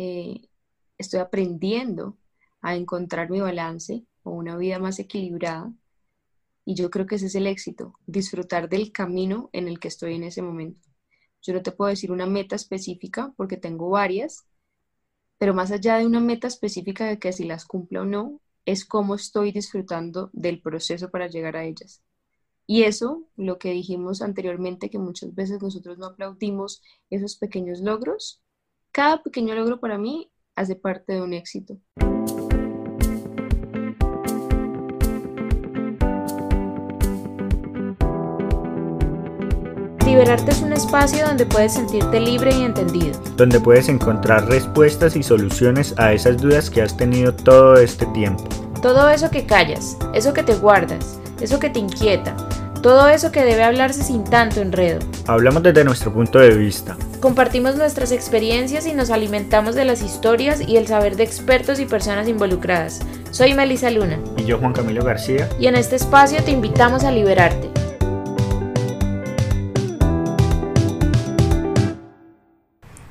eh, estoy aprendiendo a encontrar mi balance o una vida más equilibrada. Y yo creo que ese es el éxito, disfrutar del camino en el que estoy en ese momento. Yo no te puedo decir una meta específica porque tengo varias, pero más allá de una meta específica de que si las cumplo o no, es cómo estoy disfrutando del proceso para llegar a ellas. Y eso, lo que dijimos anteriormente, que muchas veces nosotros no aplaudimos esos pequeños logros, cada pequeño logro para mí hace parte de un éxito. Liberarte es un espacio donde puedes sentirte libre y entendido. Donde puedes encontrar respuestas y soluciones a esas dudas que has tenido todo este tiempo. Todo eso que callas, eso que te guardas, eso que te inquieta, todo eso que debe hablarse sin tanto enredo. Hablamos desde nuestro punto de vista. Compartimos nuestras experiencias y nos alimentamos de las historias y el saber de expertos y personas involucradas. Soy Melissa Luna. Y yo Juan Camilo García. Y en este espacio te invitamos a liberarte.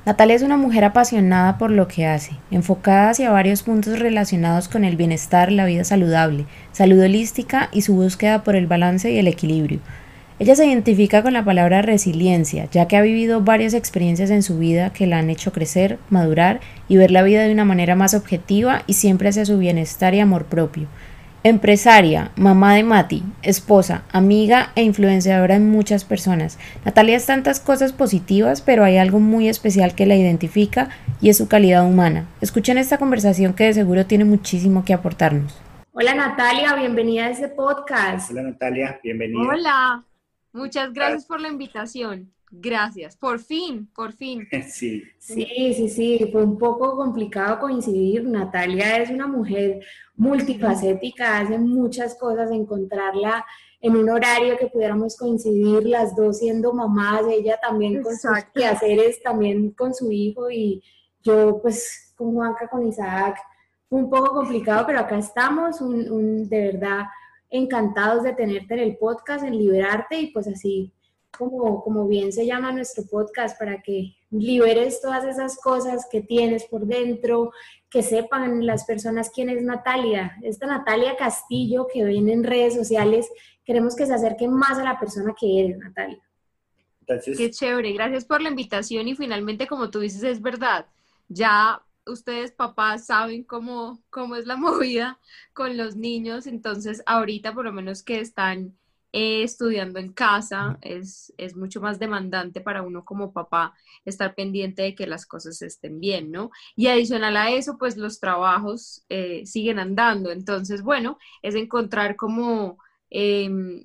Natalia es una mujer apasionada por lo que hace, enfocada hacia varios puntos relacionados con el bienestar, la vida saludable, salud holística y su búsqueda por el balance y el equilibrio. Ella se identifica con la palabra resiliencia, ya que ha vivido varias experiencias en su vida que la han hecho crecer, madurar y ver la vida de una manera más objetiva y siempre hacia su bienestar y amor propio. Empresaria, mamá de Mati, esposa, amiga e influenciadora en muchas personas. Natalia es tantas cosas positivas, pero hay algo muy especial que la identifica y es su calidad humana. Escuchen esta conversación que de seguro tiene muchísimo que aportarnos. Hola Natalia, bienvenida a este podcast. Hola Natalia, bienvenida. Hola, muchas gracias por la invitación. Gracias, por fin, por fin. Sí. Sí, sí, sí, fue un poco complicado coincidir. Natalia es una mujer multifacética, hace muchas cosas, encontrarla en un horario que pudiéramos coincidir las dos siendo mamás, ella también con sus quehaceres, también con su hijo y yo pues con Juanca, con Isaac, fue un poco complicado, pero acá estamos, un, de verdad encantados de tenerte en el podcast, en liberarte y pues así como, como bien se llama nuestro podcast, para que liberes todas esas cosas que tienes por dentro, que sepan las personas quién es Natalia. Esta Natalia Castillo que ven en redes sociales, queremos que se acerquen más a la persona que eres, Natalia. Qué chévere, gracias por la invitación y finalmente, como tú dices, es verdad. Ya ustedes papás saben cómo, cómo es la movida con los niños, entonces ahorita por lo menos que están eh, estudiando en casa es, mucho más demandante para uno como papá estar pendiente de que las cosas estén bien, ¿no? Y adicional a eso, pues los trabajos eh, siguen andando. Entonces, bueno, es encontrar como em,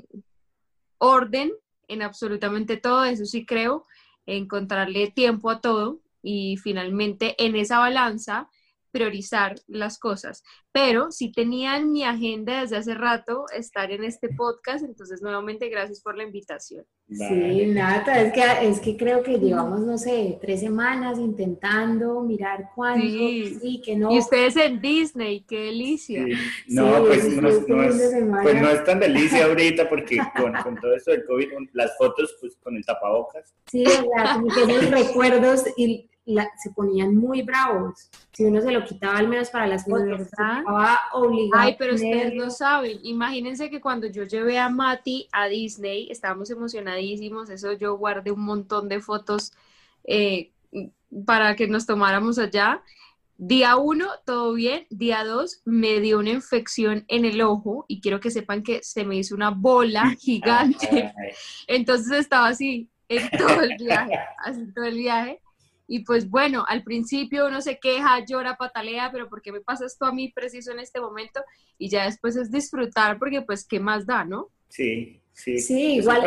orden en absolutamente todo, eso sí creo, encontrarle tiempo a todo y finalmente en esa balanza priorizar las cosas. Pero si tenía en mi agenda desde hace rato estar en este podcast, entonces nuevamente gracias por la invitación. Sí, nada, es que, es que creo que llevamos, no sé, tres semanas intentando mirar cuándo, sí, que no. Y ustedes en Disney, qué delicia. No, pues, no, es, pues no es tan delicia ahorita porque con, con, todo esto del COVID, las fotos pues con el tapabocas. Sí, o sea, como que esos recuerdos y se ponían muy bravos. Si uno se lo quitaba al menos para las fotos, estaba obligado. Ay, pero ustedes no saben. Imagínense que cuando yo llevé a Mati a Disney, estábamos emocionadísimos. Eso yo guardé un montón de fotos eh, para que nos tomáramos allá. Día uno, todo bien. Día dos, me dio una infección en el ojo y quiero que sepan que se me hizo una bola gigante. Entonces estaba así en todo el viaje, así todo el viaje. Y pues bueno, al principio uno se queja, llora, patalea, pero ¿por qué me pasa esto a mí preciso en este momento? Y ya después es disfrutar porque pues qué más da, ¿no? Sí, sí. Sí, igual,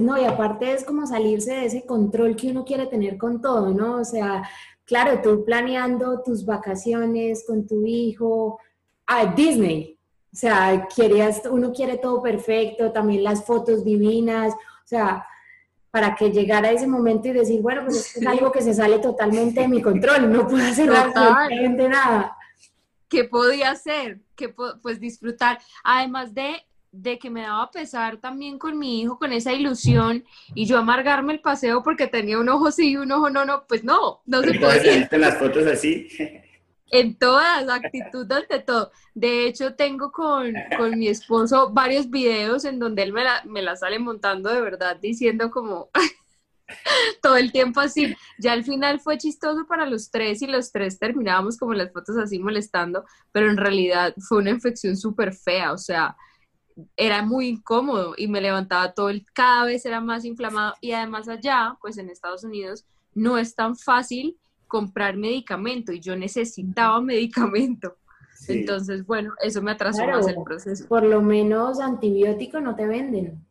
no, y aparte es como salirse de ese control que uno quiere tener con todo, ¿no? O sea, claro, tú planeando tus vacaciones con tu hijo a Disney, o sea, querías, uno quiere todo perfecto, también las fotos divinas, o sea, para que llegara ese momento y decir, bueno, pues es algo que se sale totalmente de mi control, no puedo hacer absolutamente nada. ¿Qué podía hacer? que pues disfrutar. Además de de que me daba pesar también con mi hijo, con esa ilusión, y yo amargarme el paseo porque tenía un ojo sí y un ojo no, no, pues no, no se puede. las fotos así? En todas, actitud ante todo. De hecho, tengo con, con, mi esposo varios videos en donde él me la, me la sale montando de verdad, diciendo como todo el tiempo así. Ya al final fue chistoso para los tres y los tres terminábamos como las fotos así molestando, pero en realidad fue una infección súper fea, o sea, era muy incómodo y me levantaba todo el, cada vez era más inflamado y además allá, pues en Estados Unidos, no es tan fácil comprar medicamento y yo necesitaba medicamento. Entonces, bueno, eso me atrasó más el proceso. Por lo menos antibiótico no te venden.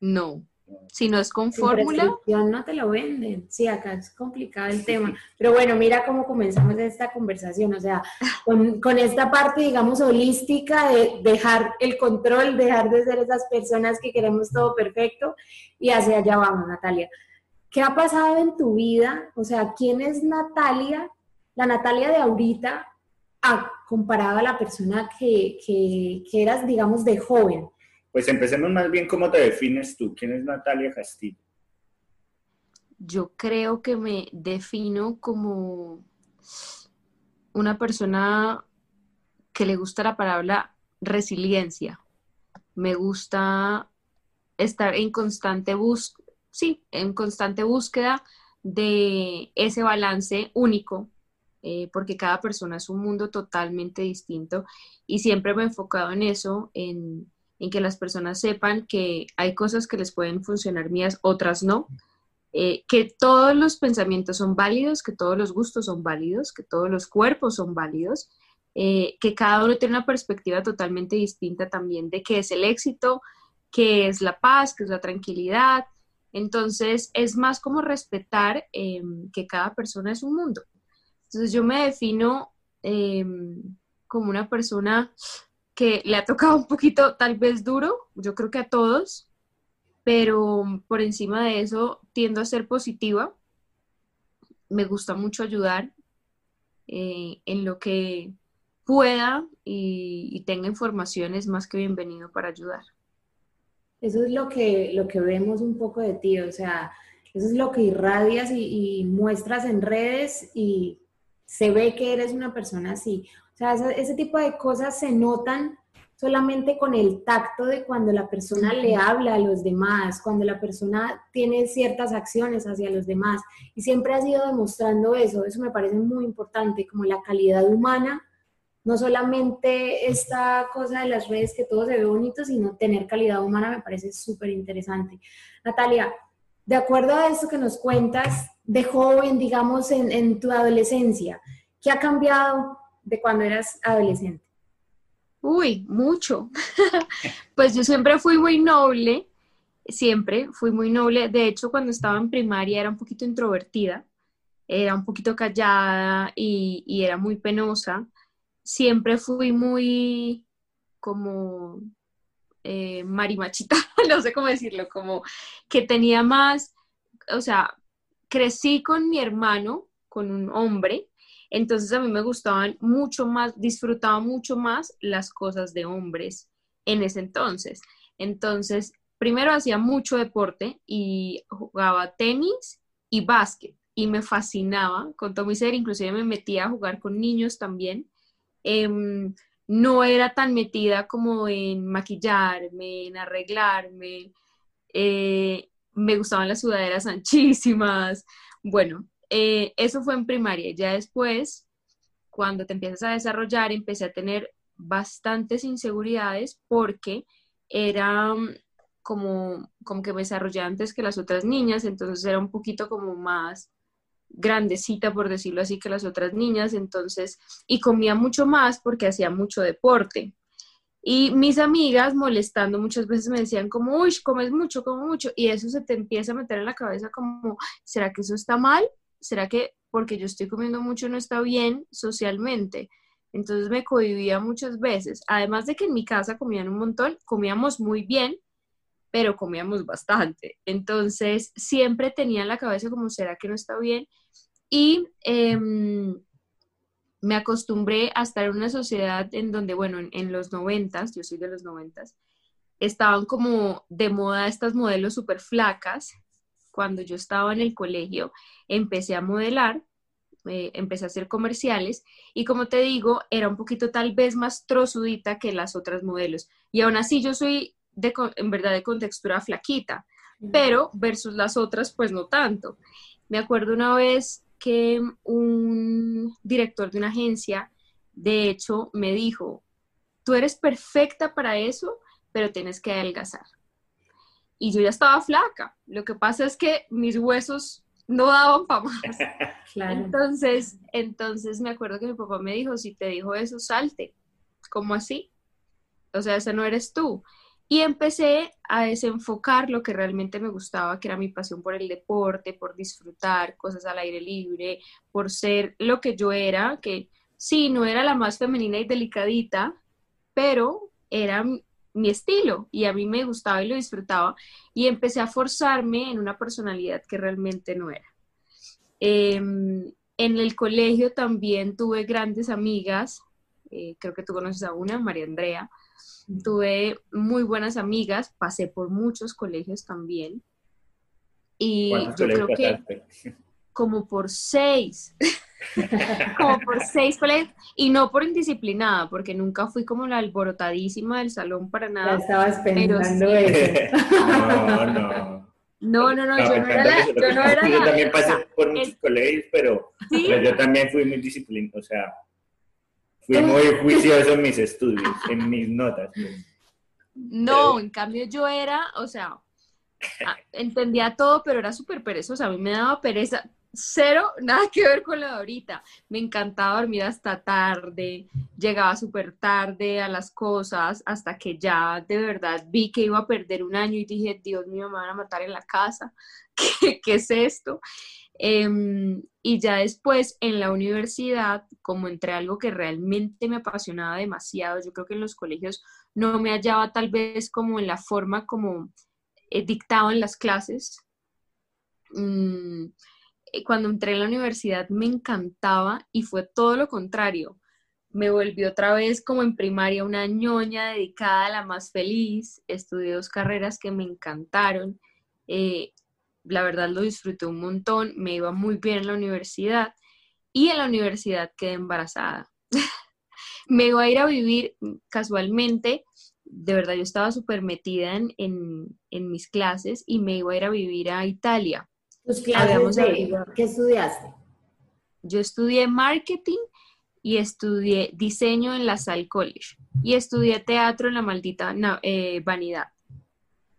No, si no es con fórmula. No te lo venden. Sí, acá es complicado el tema. Pero bueno, mira cómo comenzamos esta conversación. O sea, con, con, esta parte, digamos, holística de dejar el control, dejar de ser esas personas que queremos todo perfecto y hacia allá vamos, Natalia. ¿Qué ha pasado en tu vida? O sea, ¿quién es Natalia? La Natalia de ahorita, a, comparada a la persona que, que, que eras, digamos, de joven. Pues empecemos más bien cómo te defines tú. ¿Quién es Natalia Castillo? Yo creo que me defino como una persona que le gusta la palabra resiliencia. Me gusta estar en constante búsqueda, sí, en constante búsqueda de ese balance único, eh, porque cada persona es un mundo totalmente distinto y siempre me he enfocado en eso, en que las personas sepan que hay cosas que les pueden funcionar mías, otras no, eh, que todos los pensamientos son válidos, que todos los gustos son válidos, que todos los cuerpos son válidos, eh, que cada uno tiene una perspectiva totalmente distinta también de qué es el éxito, qué es la paz, qué es la tranquilidad. Entonces es más como respetar em, que cada persona es un mundo. Entonces yo me defino em, como una persona que le ha tocado un poquito tal vez duro, yo creo que a todos, pero por encima de eso tiendo a ser positiva. Me gusta mucho ayudar eh, en lo que pueda y, tenga información es más que bienvenido para ayudar. Eso es lo que, lo que vemos un poco de ti, o sea, eso es lo que irradias y, y muestras en redes y se ve que eres una persona así. O sea, ese, tipo de cosas se notan solamente con el tacto de cuando la persona le habla a los demás, cuando la persona tiene ciertas acciones hacia los demás. Y siempre has ido demostrando eso. Eso me parece muy importante, como la calidad humana. No solamente esta cosa de las redes que todo se ve bonito, sino tener calidad humana me parece súper interesante. Natalia, de acuerdo a esto que nos cuentas de joven, digamos, en, tu adolescencia, ¿qué ha cambiado de cuando eras adolescente? Uy, mucho. pues yo siempre fui muy noble, siempre fui muy noble. De hecho, cuando estaba en primaria era un poquito introvertida, era un poquito callada y, era muy penosa. Siempre fui muy como eh, marimachita, no sé cómo decirlo, como que tenía más, o sea, crecí con mi hermano, con un hombre, entonces a mí me gustaban mucho más, disfrutaba mucho más las cosas de hombres en ese entonces. Entonces, primero hacía mucho deporte y jugaba tenis y básquet y me fascinaba con todo mi ser, inclusive me metía a jugar con niños también. Em, no era tan metida como en maquillarme, en arreglarme. Eh, me gustaban las sudaderas anchísimas. Bueno, eh, eso fue en primaria. Ya después, cuando te empiezas a desarrollar, empecé a tener bastantes inseguridades porque era mm, como, como que me desarrollé antes que las otras niñas, entonces era un poquito como más grandecita, por decirlo así, que las otras niñas, entonces, y comía mucho más porque hacía mucho deporte. Y mis amigas molestando muchas veces me decían como, uy, comes mucho, como mucho, y eso se te empieza a meter en la cabeza como, ¿será que eso está mal? ¿será que porque yo estoy comiendo mucho no está bien socialmente? Entonces me cohibía muchas veces. Además de que en mi casa comían un montón, comíamos muy bien, pero comíamos bastante. Entonces siempre tenía en la cabeza como, ¿será que no está bien? Y em, me acostumbré a estar en una sociedad en donde, bueno, en, los noventas, yo soy de los noventas, estaban como de moda estas modelos súper flacas. Cuando yo estaba en el colegio, empecé a modelar, eh, empecé a hacer comerciales y como te digo, era un poquito tal vez más trozudita que las otras modelos. Y aún así yo soy de, en verdad de contextura flaquita, pero versus las otras, pues no tanto. Me acuerdo una vez que un director de una agencia, de hecho, me dijo, tú eres perfecta para eso, pero tienes que adelgazar. Y yo ya estaba flaca. Lo que pasa es que mis huesos no daban para más. Entonces, entonces me acuerdo que mi papá me dijo, si te dijo eso, salte. ¿Cómo así? O sea, ese no eres tú. Y empecé a desenfocar lo que realmente me gustaba, que era mi pasión por el deporte, por disfrutar cosas al aire libre, por ser lo que yo era, que sí, no era la más femenina y delicadita, pero era mi estilo y a mí me gustaba y lo disfrutaba y empecé a forzarme en una personalidad que realmente no era. Em, en el colegio también tuve grandes amigas, eh, creo que tú conoces a una, María Andrea, tuve muy buenas amigas, pasé por muchos colegios también y yo creo que como por seis. como por seis colegios, y no por indisciplinada, porque nunca fui como la alborotadísima del salón para nada. estabas pensando eso. No, no. No, no, no, yo no era la, yo no era Yo también pasé por muchos colegios, pero, yo también fui muy disciplinado, o sea, fui muy juicioso en mis estudios, en mis notas. No, en cambio yo era, o sea, entendía todo, pero era súper perezosa. A mí me daba pereza cero, nada que ver con lo de ahorita. Me encantaba dormir hasta tarde, llegaba súper tarde a las cosas, hasta que ya de verdad vi que iba a perder un año y dije, Dios mío, me van a matar en la casa, ¿qué, es esto? Em, y ya después en la universidad, como entré a algo que realmente me apasionaba demasiado, yo creo que en los colegios no me hallaba tal vez como en la forma como eh, dictaban las clases. Mm, eh, cuando entré en la universidad me encantaba y fue todo lo contrario. Me volví otra vez como en primaria una ñoña dedicada a la más feliz. Estudié dos carreras que me encantaron. Eh, la verdad lo disfruté un montón. Me iba muy bien en la universidad y en la universidad quedé embarazada. me iba a ir a vivir casualmente. De verdad, yo estaba súper metida en, en mis clases y me iba a ir a vivir a Italia ¿Tus clases de, ¿Qué estudiaste? Yo estudié marketing y estudié diseño en la Salle College y estudié teatro en la maldita eh, Vanidad.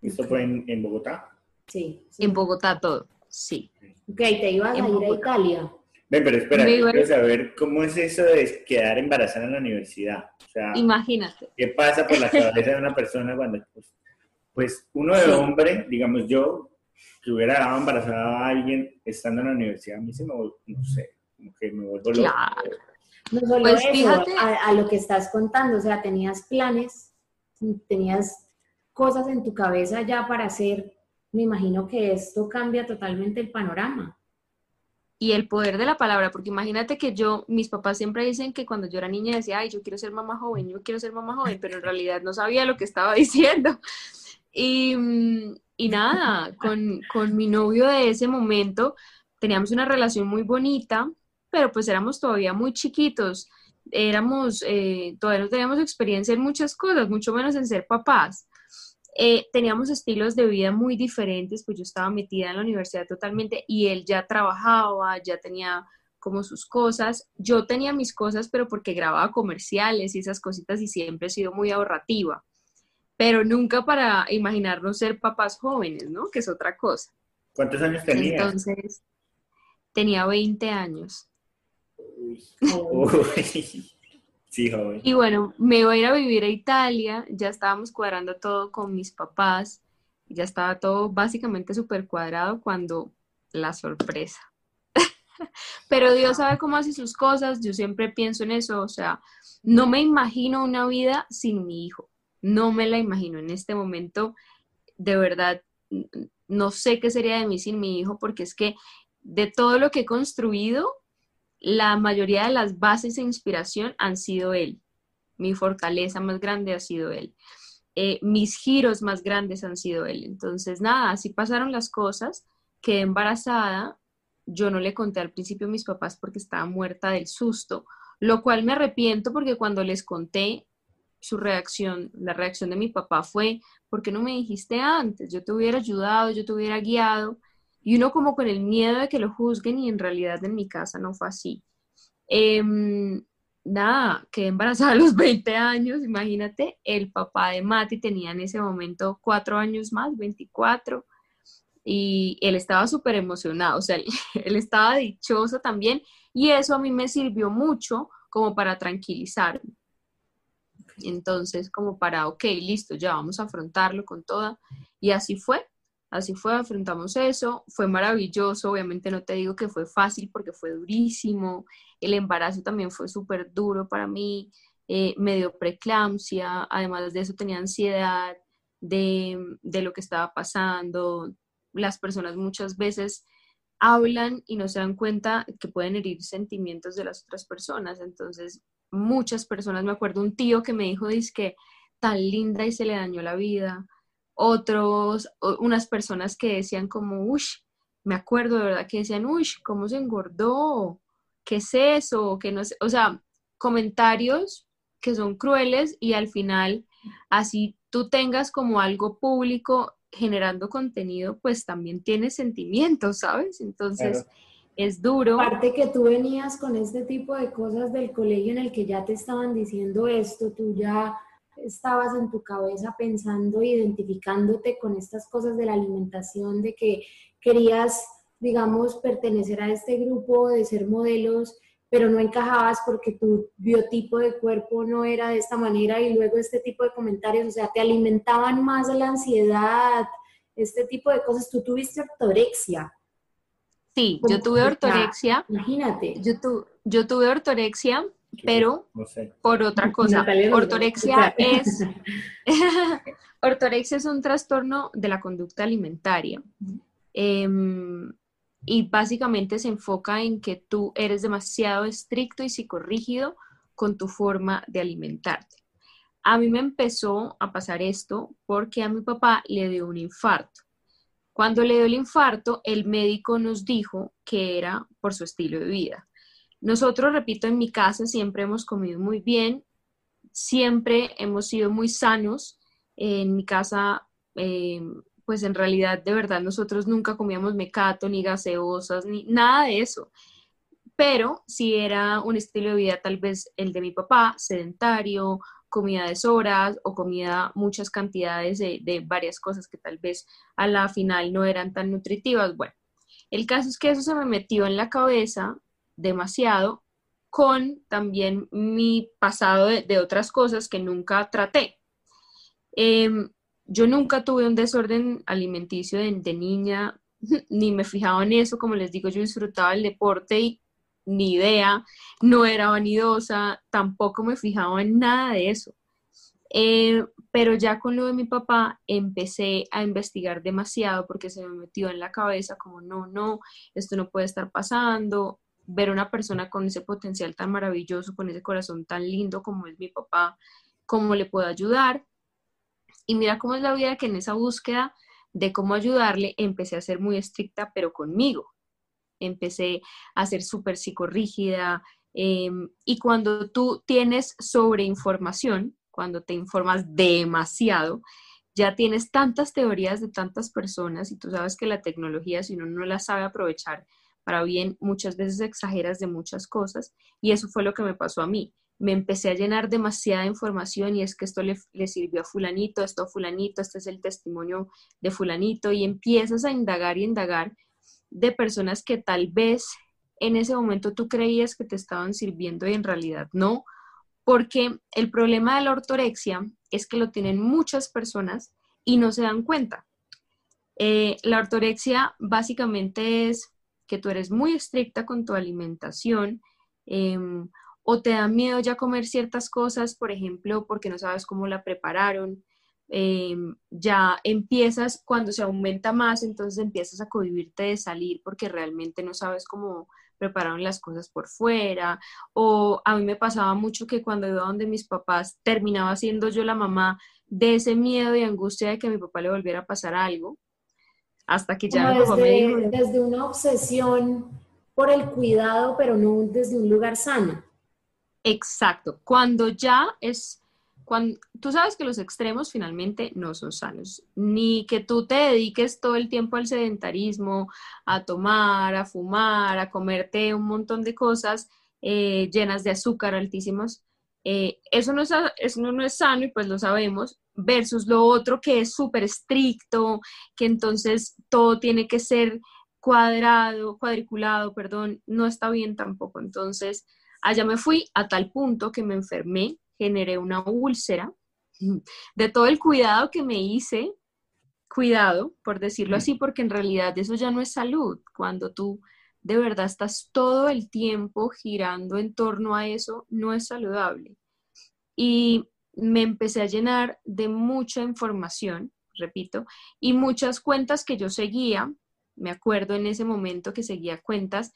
¿Esto fue en, Bogotá? Sí, En Bogotá todo, sí. Ok, te ibas a ir a Italia. Ven, pero espera, quiero saber cómo es eso de quedar embarazada en la universidad. O sea, Imagínate. ¿Qué pasa por la cabeza de una persona cuando, pues, pues uno de hombre, digamos yo, que hubiera dado embarazada a alguien estando en la universidad, a mí se me, no sé, como que me vuelvo loco. Claro. No solo pues eso, a, lo que estás contando, o sea, tenías planes, tenías cosas en tu cabeza ya para hacer, me imagino que esto cambia totalmente el panorama. Y el poder de la palabra, porque imagínate que yo, mis papás siempre dicen que cuando yo era niña decía, ay, yo quiero ser mamá joven, yo quiero ser mamá joven, pero en realidad no sabía lo que estaba diciendo. Y, mm, y nada, con, con mi novio de ese momento teníamos una relación muy bonita, pero pues éramos todavía muy chiquitos, éramos, eh, todavía no teníamos experiencia en muchas cosas, mucho menos en ser papás. Eh, teníamos estilos de vida muy diferentes, pues yo estaba metida en la universidad totalmente y él ya trabajaba, ya tenía como sus cosas. Yo tenía mis cosas, pero porque grababa comerciales y esas cositas y siempre he sido muy ahorrativa pero nunca para imaginarnos ser papás jóvenes, ¿no? Que es otra cosa. ¿Cuántos años tenías? Entonces, tenía 20 años. Sí, joven. Y bueno, me iba a ir a vivir a Italia, ya estábamos cuadrando todo con mis papás, ya estaba todo básicamente súper cuadrado cuando la sorpresa. Pero Dios sabe cómo hace sus cosas, yo siempre pienso en eso, o sea, no me imagino una vida sin mi hijo no me la imagino en este momento. De verdad, no sé qué sería de mí sin mi hijo, porque es que de todo lo que he construido, la mayoría de las bases e inspiración han sido él. Mi fortaleza más grande ha sido él. eh, mis giros más grandes han sido él. Entonces, nada, así pasaron las cosas, quedé embarazada, yo no le conté al principio a mis papás porque estaba muerta del susto, lo cual me arrepiento porque cuando les conté, su reacción, la reacción de mi papá fue, ¿por qué no me dijiste antes? Yo te hubiera ayudado, yo te hubiera guiado. Y uno como con el miedo de que lo juzguen y en realidad en mi casa no fue así. Em, nada, quedé embarazada a los 20 años, imagínate, el papá de Mati tenía en ese momento cuatro años más, 24, y él estaba súper emocionado, o sea, él, estaba dichoso también, y eso a mí me sirvió mucho como para tranquilizarme. Entonces, como para, ok, listo, ya vamos a afrontarlo con toda. Y así fue, así fue, afrontamos eso, fue maravilloso, obviamente no te digo que fue fácil porque fue durísimo, el embarazo también fue súper duro para mí, eh, me dio preeclampsia, además de eso tenía ansiedad de, de lo que estaba pasando, las personas muchas veces hablan y no se dan cuenta que pueden herir sentimientos de las otras personas, entonces muchas personas, me acuerdo un tío que me dijo, dice que tan linda y se le dañó la vida. Otros, unas personas que decían como, ush, me acuerdo de verdad que decían, ush, ¿cómo se engordó? ¿Qué es eso? Que no sé, o sea, comentarios que son crueles y al final, así tú tengas como algo público generando contenido, pues también tienes sentimientos, ¿sabes? Entonces, es duro. Aparte que tú venías con este tipo de cosas del colegio en el que ya te estaban diciendo esto, tú ya estabas en tu cabeza pensando, identificándote con estas cosas de la alimentación, de que querías, digamos, pertenecer a este grupo, de ser modelos, pero no encajabas porque tu biotipo de cuerpo no era de esta manera y luego este tipo de comentarios, o sea, te alimentaban más la ansiedad, este tipo de cosas. Tú tuviste ortorexia. Sí, yo tuve ortorexia. Imagínate. Yo, yo tuve ortorexia, pero por otra cosa. ortorexia es ortorexia es un trastorno de la conducta alimentaria. Em, y básicamente se enfoca en que tú eres demasiado estricto y psicorrígido con tu forma de alimentarte. A mí me empezó a pasar esto porque a mi papá le dio un infarto. Cuando le dio el infarto, el médico nos dijo que era por su estilo de vida. Nosotros, repito, en mi casa siempre hemos comido muy bien, siempre hemos sido muy sanos. En mi casa, eh, pues en realidad, de verdad, nosotros nunca comíamos mecato, ni gaseosas, ni nada de eso. Pero si era un estilo de vida tal vez el de mi papá, sedentario, comida de sobras o comida muchas cantidades de, varias cosas que tal vez a la final no eran tan nutritivas. Bueno, el caso es que eso se me metió en la cabeza demasiado con también mi pasado de, otras cosas que nunca traté. Em, yo nunca tuve un desorden alimenticio de, niña, ni me fijaba en eso, como les digo, yo disfrutaba el deporte y ni idea, no era vanidosa, tampoco me fijaba en nada de eso. Eh, pero ya con lo de mi papá empecé a investigar demasiado porque se me metió en la cabeza como no, no, esto no puede estar pasando. Ver una persona con ese potencial tan maravilloso, con ese corazón tan lindo como es mi papá, cómo le puedo ayudar. Y mira cómo es la vida que en esa búsqueda de cómo ayudarle empecé a ser muy estricta, pero conmigo empecé a ser súper psicorrígida. Eh, y cuando tú tienes sobreinformación, cuando te informas demasiado, ya tienes tantas teorías de tantas personas y tú sabes que la tecnología, si uno no la sabe aprovechar para bien, muchas veces exageras de muchas cosas y eso fue lo que me pasó a mí. Me empecé a llenar demasiada información y es que esto le, sirvió a fulanito, esto a fulanito, este es el testimonio de fulanito y empiezas a indagar y indagar de personas que tal vez en ese momento tú creías que te estaban sirviendo y en realidad no, porque el problema de la ortorexia es que lo tienen muchas personas y no se dan cuenta. Eh, la ortorexia básicamente es que tú eres muy estricta con tu alimentación em, o te da miedo ya comer ciertas cosas, por ejemplo, porque no sabes cómo la prepararon, Em, ya empiezas, cuando se aumenta más, entonces empiezas a cohibirte de salir porque realmente no sabes cómo prepararon las cosas por fuera. O a mí me pasaba mucho que cuando iba donde mis papás terminaba siendo yo la mamá de ese miedo y angustia de que a mi papá le volviera a pasar algo, hasta que ya desde, Desde una obsesión por el cuidado, pero no desde un lugar sano. Exacto, cuando ya es cuando, tú sabes que los extremos finalmente no son sanos, ni que tú te dediques todo el tiempo al sedentarismo, a tomar, a fumar, a comerte un montón de cosas eh, llenas de azúcar altísimas. Eh, eso, no es, eso no es sano y pues lo sabemos, versus lo otro que es súper estricto, que entonces todo tiene que ser cuadrado, cuadriculado, perdón, no está bien tampoco. Entonces, allá me fui a tal punto que me enfermé generé una úlcera, de todo el cuidado que me hice, cuidado, por decirlo así, porque en realidad eso ya no es salud. Cuando tú de verdad estás todo el tiempo girando en torno a eso, no es saludable. Y me empecé a llenar de mucha información, repito, y muchas cuentas que yo seguía, me acuerdo en ese momento que seguía cuentas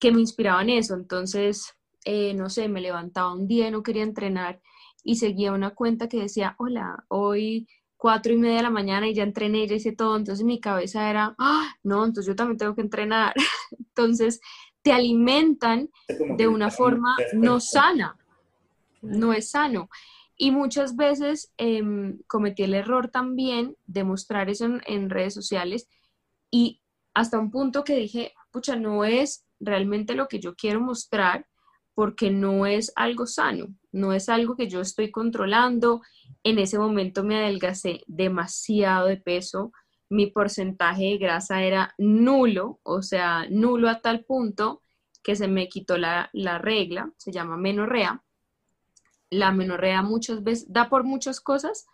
que me inspiraban eso. Entonces, eh, no sé, me levantaba un día y no quería entrenar y seguía una cuenta que decía, hola, hoy cuatro y media de la mañana y ya entrené, ya hice todo, entonces mi cabeza era, ah, no, entonces yo también tengo que entrenar. entonces te alimentan de una forma no sana, no es sano. Y muchas veces em, cometí el error también de mostrar eso en, en redes sociales y hasta un punto que dije, pucha, no es realmente lo que yo quiero mostrar porque no es algo sano, no es algo que yo estoy controlando. En ese momento me adelgacé demasiado de peso, mi porcentaje de grasa era nulo, o sea, nulo a tal punto que se me quitó la, regla, se llama menorrea. La menorrea muchas veces da por muchas cosas,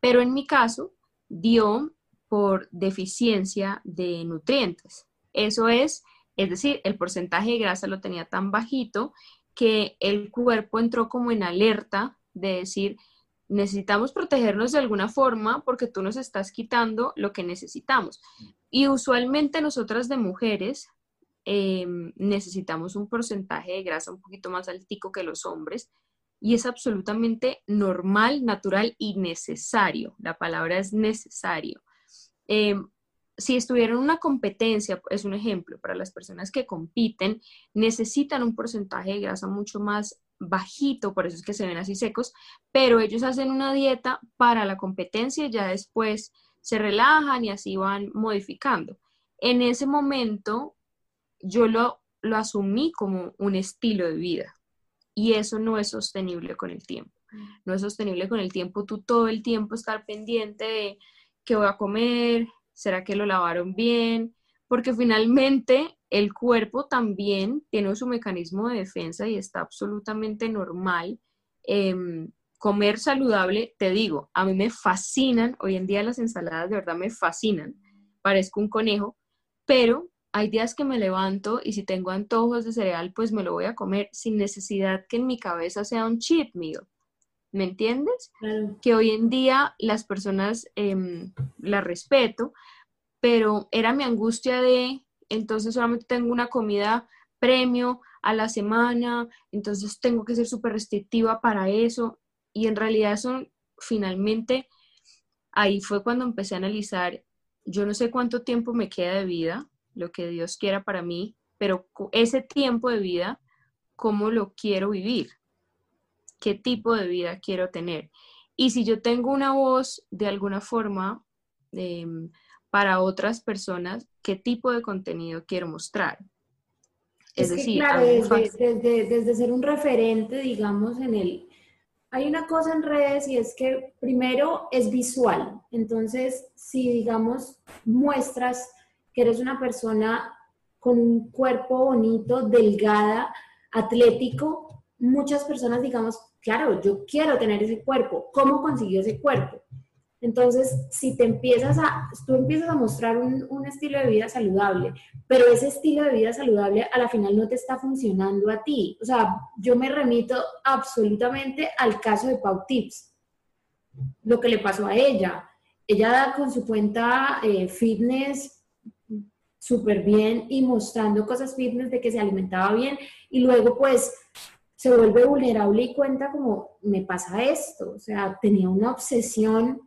pero en mi caso dio por deficiencia de nutrientes. Eso es, es decir, el porcentaje de grasa lo tenía tan bajito que el cuerpo entró como en alerta de decir, necesitamos protegernos de alguna forma porque tú nos estás quitando lo que necesitamos. Y usualmente nosotras de mujeres em, necesitamos un porcentaje de grasa un poquito más altico que los hombres y es absolutamente normal, natural y necesario. La palabra es necesario. Em, si estuviera en una competencia, es un ejemplo, para las personas que compiten, necesitan un porcentaje de grasa mucho más bajito, por eso es que se ven así secos, pero ellos hacen una dieta para la competencia y ya después se relajan y así van modificando. En ese momento yo lo, lo asumí como un estilo de vida y eso no es sostenible con el tiempo. No es sostenible con el tiempo, tú todo el tiempo estar pendiente de qué voy a comer, ¿Será que lo lavaron bien? Porque finalmente el cuerpo también tiene su mecanismo de defensa y está absolutamente normal. Em, comer saludable, te digo, a mí me fascinan, hoy en día las ensaladas de verdad me fascinan, parezco un conejo, pero hay días que me levanto y si tengo antojos de cereal, pues me lo voy a comer sin necesidad que en mi cabeza sea un cheat meal. ¿Me entiendes? Que hoy en día las personas eh, la respeto, pero era mi angustia de, entonces solamente tengo una comida premio a la semana, entonces tengo que ser súper restrictiva para eso. Y en realidad eso finalmente, ahí fue cuando empecé a analizar, yo no sé cuánto tiempo me queda de vida, lo que Dios quiera para mí, pero ese tiempo de vida, ¿cómo lo quiero vivir? Qué tipo de vida quiero tener. Y si yo tengo una voz de alguna forma em, para otras personas, qué tipo de contenido quiero mostrar. Es, decir, desde, ser un referente, digamos, en el... Hay una cosa en redes y es que primero es visual. Entonces, si, digamos, muestras que eres una persona con un cuerpo bonito, delgada, atlético, muchas personas, digamos, claro, yo quiero tener ese cuerpo, ¿cómo consiguió ese cuerpo? Entonces, si te empiezas a, tú empiezas a mostrar un, estilo de vida saludable, pero ese estilo de vida saludable a la final no te está funcionando a ti. O sea, yo me remito absolutamente al caso de Pau Tips, lo que le pasó a ella. Ella con su cuenta eh, fitness súper bien y mostrando cosas fitness de que se alimentaba bien y luego pues se vuelve vulnerable y cuenta como, me pasa esto, o sea, tenía una obsesión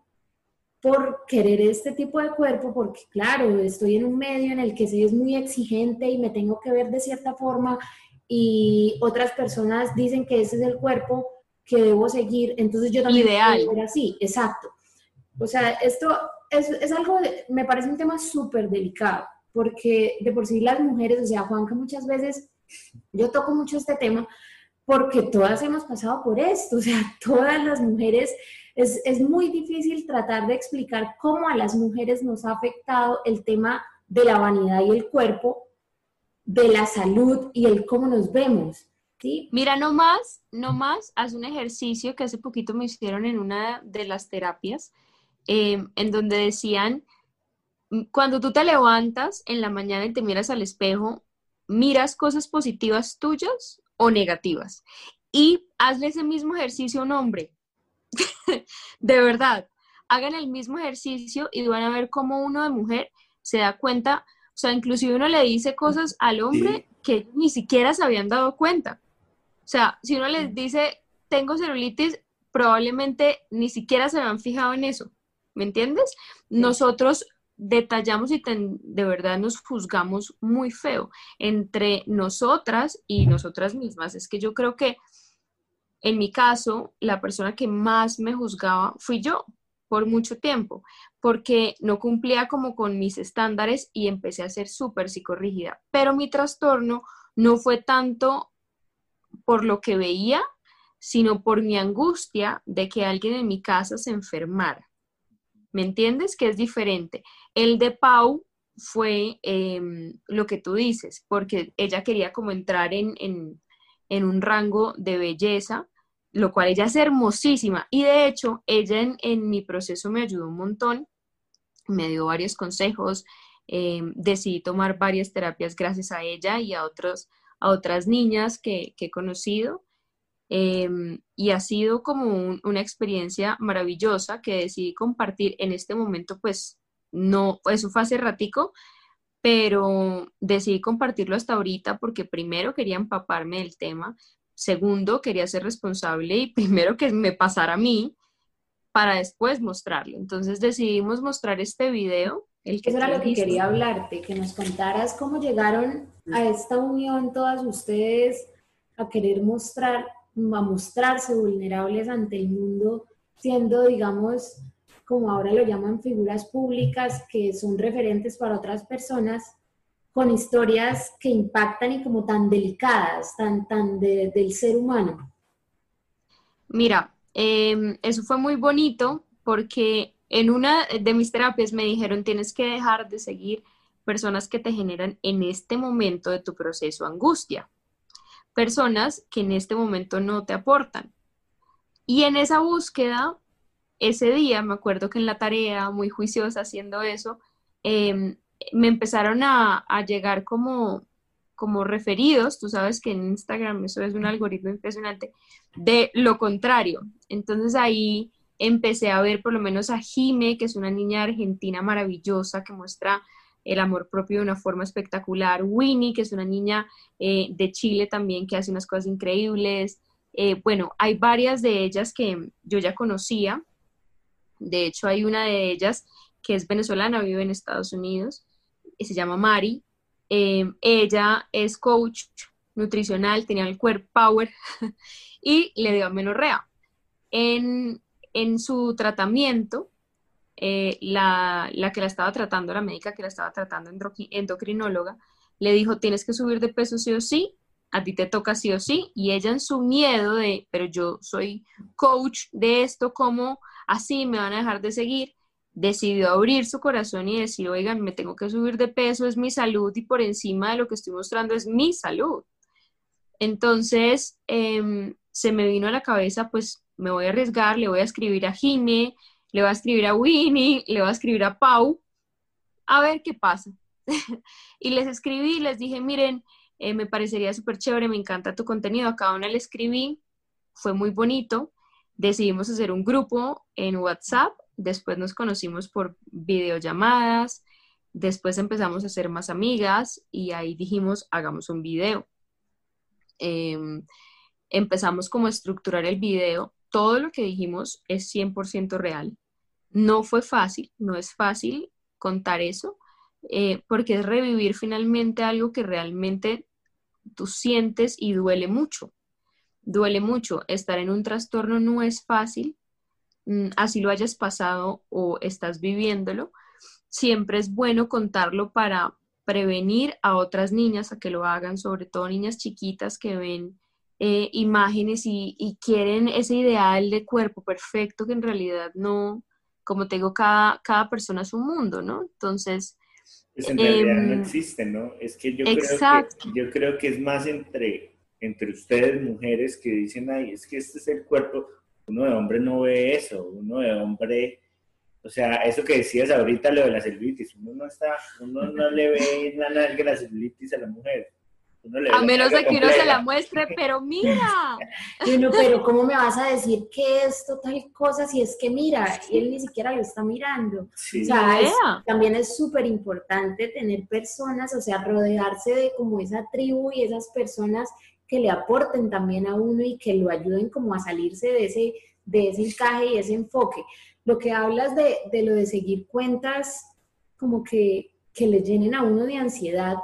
por querer este tipo de cuerpo, porque claro, estoy en un medio en el que se es muy exigente y me tengo que ver de cierta forma y otras personas dicen que ese es el cuerpo que debo seguir, entonces yo también Ideal. ser así, exacto. O sea, esto es, es algo, me parece un tema súper delicado, porque de por sí las mujeres, o sea, Juanca muchas veces, yo toco mucho este tema, porque todas hemos pasado por esto, o sea, todas las mujeres, es, es muy difícil tratar de explicar cómo a las mujeres nos ha afectado el tema de la vanidad y el cuerpo, de la salud y el cómo nos vemos. ¿sí? Mira, no más, no más, haz un ejercicio que hace poquito me hicieron en una de las terapias, eh, en donde decían, cuando tú te levantas en la mañana y te miras al espejo, miras cosas positivas tuyas o negativas. Y hazle ese mismo ejercicio a un hombre. de verdad, hagan el mismo ejercicio y van a ver cómo uno de mujer se da cuenta, o sea, inclusive uno le dice cosas al hombre que ni siquiera se habían dado cuenta. O sea, si uno les dice, tengo celulitis, probablemente ni siquiera se habían fijado en eso. ¿Me entiendes? Nosotros detallamos y de verdad nos juzgamos muy feo entre nosotras y nosotras mismas. Es que yo creo que en mi caso, la persona que más me juzgaba fui yo por mucho tiempo, porque no cumplía como con mis estándares y empecé a ser súper psicorrígida. Pero mi trastorno no fue tanto por lo que veía, sino por mi angustia de que alguien en mi casa se enfermara. ¿Me entiendes? Que es diferente. El de Pau fue em, lo que tú dices, porque ella quería como entrar en, en, un rango de belleza, lo cual ella es hermosísima. Y de hecho, ella en, mi proceso me ayudó un montón, me dio varios consejos, em, decidí tomar varias terapias gracias a ella y a, otros, a otras niñas que he conocido. Em, y ha sido como una experiencia maravillosa que decidí compartir en este momento, pues no, eso fue hace ratico, pero decidí compartirlo hasta ahorita porque primero quería empaparme del tema, segundo quería ser responsable y primero que me pasara a mí para después mostrarlo. Entonces decidimos mostrar este video. El que Eso era lo que quería hablarte, que nos contaras cómo llegaron a esta unión todas ustedes a querer mostrar a mostrarse vulnerables ante el mundo, siendo, digamos, como ahora lo llaman, figuras públicas que son referentes para otras personas, con historias que impactan y como tan delicadas, tan, tan del ser humano. Mira, em, eso fue muy bonito porque en una de mis terapias me dijeron tienes que dejar de seguir personas que te generan en este momento de tu proceso angustia personas que en este momento no te aportan. Y en esa búsqueda, ese día, me acuerdo que en la tarea, muy juiciosa haciendo eso, em, me empezaron a, llegar como, como referidos, tú sabes que en Instagram eso es un algoritmo impresionante, de lo contrario. Entonces ahí empecé a ver por lo menos a Jime, que es una niña argentina maravillosa que muestra el amor propio de una forma espectacular. Winnie, que es una niña eh, de Chile también que hace unas cosas increíbles. Eh, bueno, hay varias de ellas que yo ya conocía. De hecho, hay una de ellas que es venezolana, vive en Estados Unidos, y se llama Mari. Eh, ella es coach nutricional, tenía el cuerpo power y le dio amenorrea. En, en su tratamiento, eh, la, que la estaba tratando, la médica que la estaba tratando, endocrinóloga, le dijo, tienes que subir de peso sí o sí, a ti te toca sí o sí, y ella en su miedo de, pero yo soy coach de esto, ¿cómo así me van a dejar de seguir? Decidió abrir su corazón y decir, oigan, me tengo que subir de peso, es mi salud y por encima de lo que estoy mostrando es mi salud. Entonces, em, se me vino a la cabeza, pues me voy a arriesgar, le voy a escribir a Jime, le va a escribir a Winnie, le va a escribir a Pau, a ver qué pasa. y les escribí les dije, miren, eh, me parecería súper chévere, me encanta tu contenido, a cada una le escribí, fue muy bonito, decidimos hacer un grupo en WhatsApp, después nos conocimos por videollamadas, después empezamos a ser más amigas y ahí dijimos, hagamos un video. Em, empezamos como a estructurar el video, todo lo que dijimos es 100% real. No fue fácil, no es fácil contar eso, eh, porque es revivir finalmente algo que realmente tú sientes y duele mucho. Duele mucho. Estar en un trastorno no es fácil, mm, así lo hayas pasado o estás viviéndolo. Siempre es bueno contarlo para prevenir a otras niñas a que lo hagan, sobre todo niñas chiquitas que ven eh, imágenes y, quieren ese ideal de cuerpo perfecto que en realidad no, como te digo, cada, cada persona es un mundo, ¿no? Entonces... Pues en realidad no em, existe, ¿no? Es que yo, Creo que yo creo que es más entre, entre ustedes, mujeres, que dicen, ay, es que este es el cuerpo, uno de hombre no ve eso, uno de hombre... O sea, eso que decías ahorita, lo de la celulitis, uno no está, uno no le ve la nalga la celulitis a la mujer a menos de que uno se la muestre, pero mira. pero ¿cómo me vas a decir que esto tal cosa si es que mira, él ni siquiera lo está mirando? O sea, también es súper importante tener personas, o sea, rodearse de como esa tribu y esas personas que le aporten también a uno y que lo ayuden como a salirse de ese, de ese encaje y ese enfoque. Lo que hablas de, de lo de seguir cuentas como que, que le llenen a uno de ansiedad,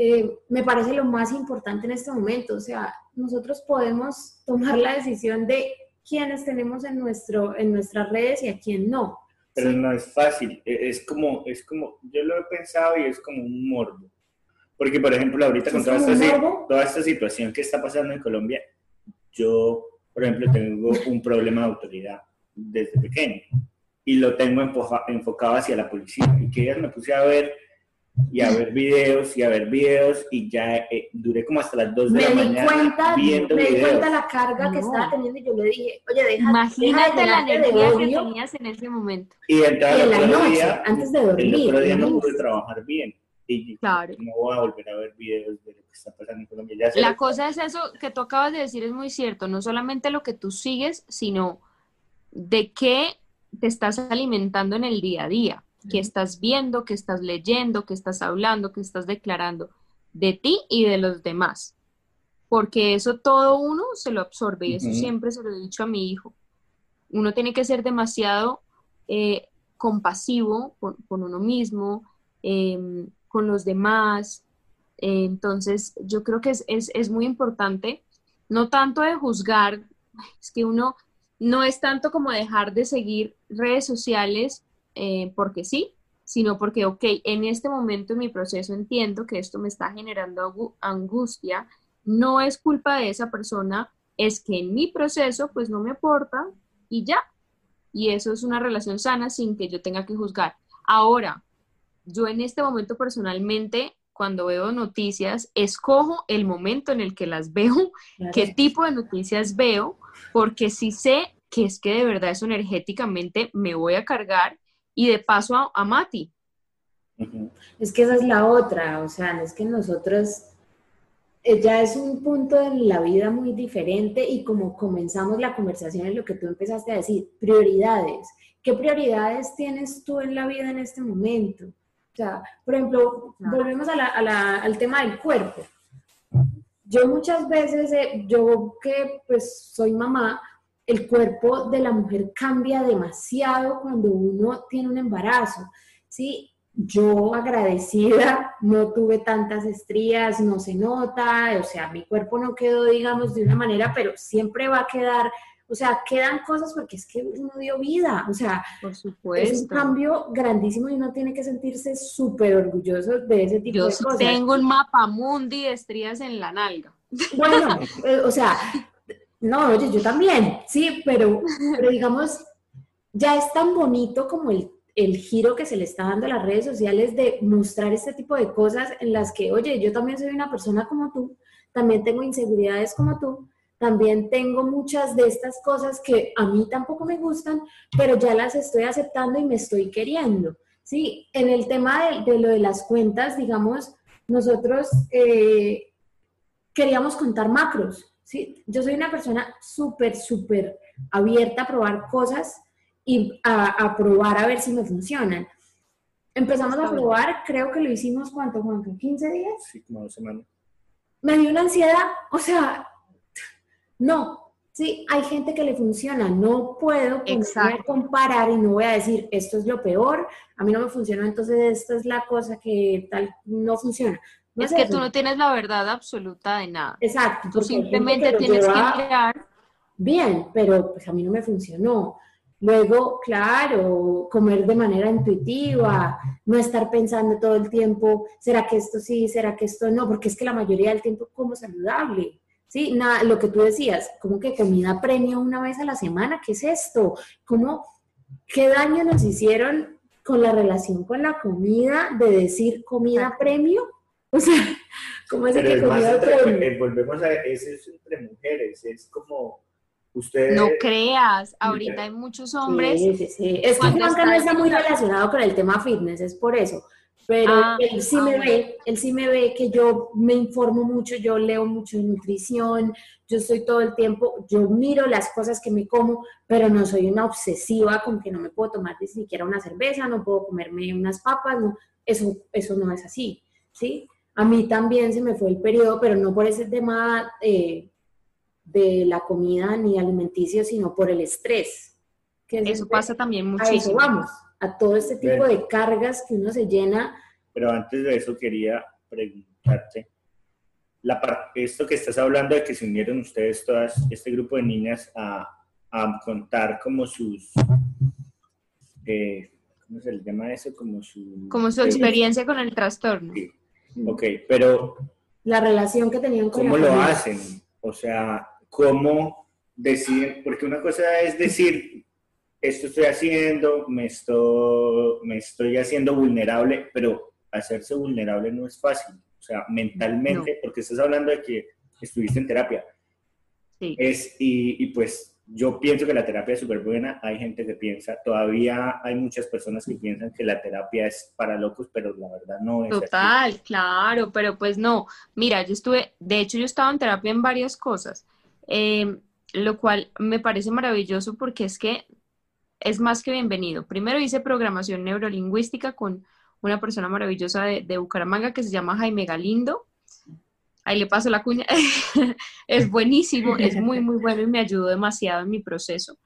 eh, me parece lo más importante en este momento. O sea, nosotros podemos tomar la decisión de quiénes tenemos en, nuestro, en nuestras redes y a quién no. Pero no es fácil, e, es como, es como, yo lo he pensado y es como un morbo. Porque, por ejemplo, ahorita con toda esta, toda esta situación que está pasando en Colombia, yo, por ejemplo, tengo un problema de autoridad desde pequeño y lo tengo enfocado hacia la policía. Y que ya me puse a ver y a ver videos y a ver videos y ya eh, duré como hasta las 2 de la mañana cuenta, viendo me di cuenta la carga que estaba teniendo y yo le dije, oye, deja Imagínate la energía que tenías en ese momento. Y, en la noche, día, antes de dormir. El otro día no pude trabajar bien. Y claro. no voy a volver a ver videos de lo que está pasando en Colombia. Ya la cosa es eso que tú acabas de decir es muy cierto, no solamente lo que tú sigues, sino de qué te estás alimentando en el día a día que estás viendo, que estás leyendo, que estás hablando, que estás declarando de ti y de los demás. Porque eso todo uno se lo absorbe y eso siempre se lo he dicho a mi hijo. Uno tiene que ser demasiado eh, compasivo con, uno mismo, em, con los demás. entonces, yo creo que es, es muy importante, no tanto de juzgar, es que uno no es tanto como dejar de seguir redes sociales eh, porque sí, sino porque, ok, en este momento en mi proceso entiendo que esto me está generando angustia, no es culpa de esa persona, es que en mi proceso pues no me aporta y ya. Y eso es una relación sana sin que yo tenga que juzgar. Ahora, yo en este momento personalmente, cuando veo noticias, escojo el momento en el que las veo, qué tipo de noticias veo, porque si sé que es que de verdad eso energéticamente me voy a cargar y de paso a, Mati. Es que esa es la otra, o sea, es que nosotros eh, ya es un punto en la vida muy diferente y como comenzamos la conversación en lo que tú empezaste a decir, prioridades. ¿Qué prioridades tienes tú en la vida en este momento? O sea, por ejemplo, volvemos al tema del cuerpo. Yo muchas veces, eh, yo que pues soy mamá, el cuerpo de la mujer cambia demasiado cuando uno tiene un embarazo, ¿sí? Yo agradecida, no tuve tantas estrías, no se nota, o sea, mi cuerpo no quedó, digamos, de una manera, pero siempre va a quedar, o sea, quedan cosas porque es que uno dio vida, o sea, Por supuesto. es un cambio grandísimo y uno tiene que sentirse súper orgulloso de ese tipo de cosas. Yo tengo un mapa mundi de estrías en la nalga. Bueno, eh, o sea, no, oye, yo también, sí, pero, pero digamos, ya es tan bonito como el, el giro que se le está dando a las redes sociales de mostrar este tipo de cosas en las que, oye, yo también soy una persona como tú, también tengo inseguridades como tú, también tengo muchas de estas cosas que a mí tampoco me gustan, pero ya las estoy aceptando y me estoy queriendo. Sí, en el tema de, lo de las cuentas, digamos, nosotros eh, queríamos contar macros, ¿sí? Yo soy una persona súper, súper abierta a probar cosas y a, probar a ver si me funcionan. Empezamos a probar, creo que lo hicimos, ¿cuánto, Juanca? ¿15 días? Sí, como dos semanas. Me dio una ansiedad, o sea, No, sí, hay gente que le funciona, no puedo comparar y no voy a decir esto es lo peor, a mí no me funciona, entonces esta es la cosa que tal no funciona. Es, que tú no tienes la verdad absoluta de nada. Exacto. Tú simplemente tienes que mirar. Bien, pero pues a mí no me funcionó. Luego, claro, comer de manera intuitiva, no estar pensando todo el tiempo, ¿será que esto sí? ¿Será que esto no? Porque es que la mayoría del tiempo como saludable. Sí, nada, lo que tú decías, como que comida premio una vez a la semana, ¿qué es esto? ¿Cómo, qué daño nos hicieron con la relación con la comida de decir comida premio? O sea, ¿cómo es que comida premio? Volvemos a, eso es entre mujeres, es como no creas, ahorita hay muchos hombres. Sí, sí, sí. Es que Juanca no está muy relacionado con el tema fitness, es por eso. Pero ah, él sí me ah, ve, él sí me ve que yo me informo mucho, yo leo mucho de nutrición, yo estoy todo el tiempo, yo miro las cosas que me como, pero no soy una obsesiva con que no me puedo tomar ni siquiera una cerveza, no puedo comerme unas papas, no, eso, eso no es así, ¿sí? A mí también se me fue el periodo, pero no por ese tema eh, de la comida ni alimenticio, sino por el estrés. Que eso pasa también muchísimo. A vamos, a todo este tipo de cargas que uno se llena. Pero antes de eso quería preguntarte, la, esto que estás hablando de que se unieron ustedes, todas, este grupo de niñas, a, a contar como sus... Eh, ¿Cómo se les llama eso? Como su... Como su experiencia con el trastorno. Sí. Ok, pero... La relación que tenían con ¿Cómo lo hacen? O sea, cómo deciden, porque una cosa es decir, esto estoy haciendo, me estoy, me estoy haciendo vulnerable, pero hacerse vulnerable no es fácil, o sea, mentalmente, porque estás hablando de que estuviste en terapia. Sí. Es, y, y pues yo pienso que la terapia es súper buena, hay gente que piensa, todavía hay muchas personas que piensan que la terapia es para locos, pero la verdad no es. Total, claro, pero pues no, mira, yo estuve, de hecho yo estaba en terapia en varias cosas. Em, lo cual me parece maravilloso porque es que es más que bienvenido. Primero hice programación neurolingüística con una persona maravillosa de, Bucaramanga que se llama Jaime Galindo. Ahí le paso la cuña. es buenísimo, es muy, muy bueno y me ayudó demasiado en mi proceso.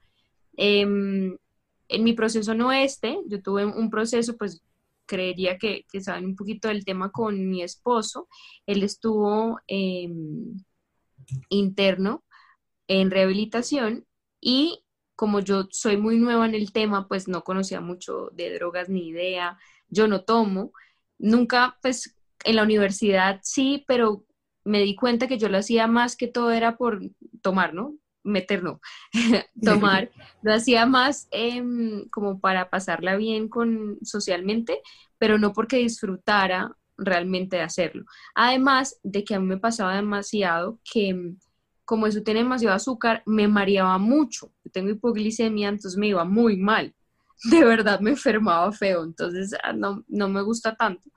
Em, en mi proceso no este, yo tuve un proceso, pues creería que, que saben un poquito del tema con mi esposo. Él estuvo em, interno en rehabilitación y como yo soy muy nueva en el tema, pues no conocía mucho de drogas ni idea, yo no tomo, nunca pues en la universidad sí, pero me di cuenta que yo lo hacía más que todo era por tomar, ¿no? Meter, no, tomar, lo hacía más em, como para pasarla bien con socialmente, pero no porque disfrutara realmente de hacerlo. Además de que a mí me pasaba demasiado que como eso tiene demasiado azúcar, me mareaba mucho. Yo tengo hipoglicemia, entonces me iba muy mal. De verdad me enfermaba feo, entonces ah, no, no me gusta tanto.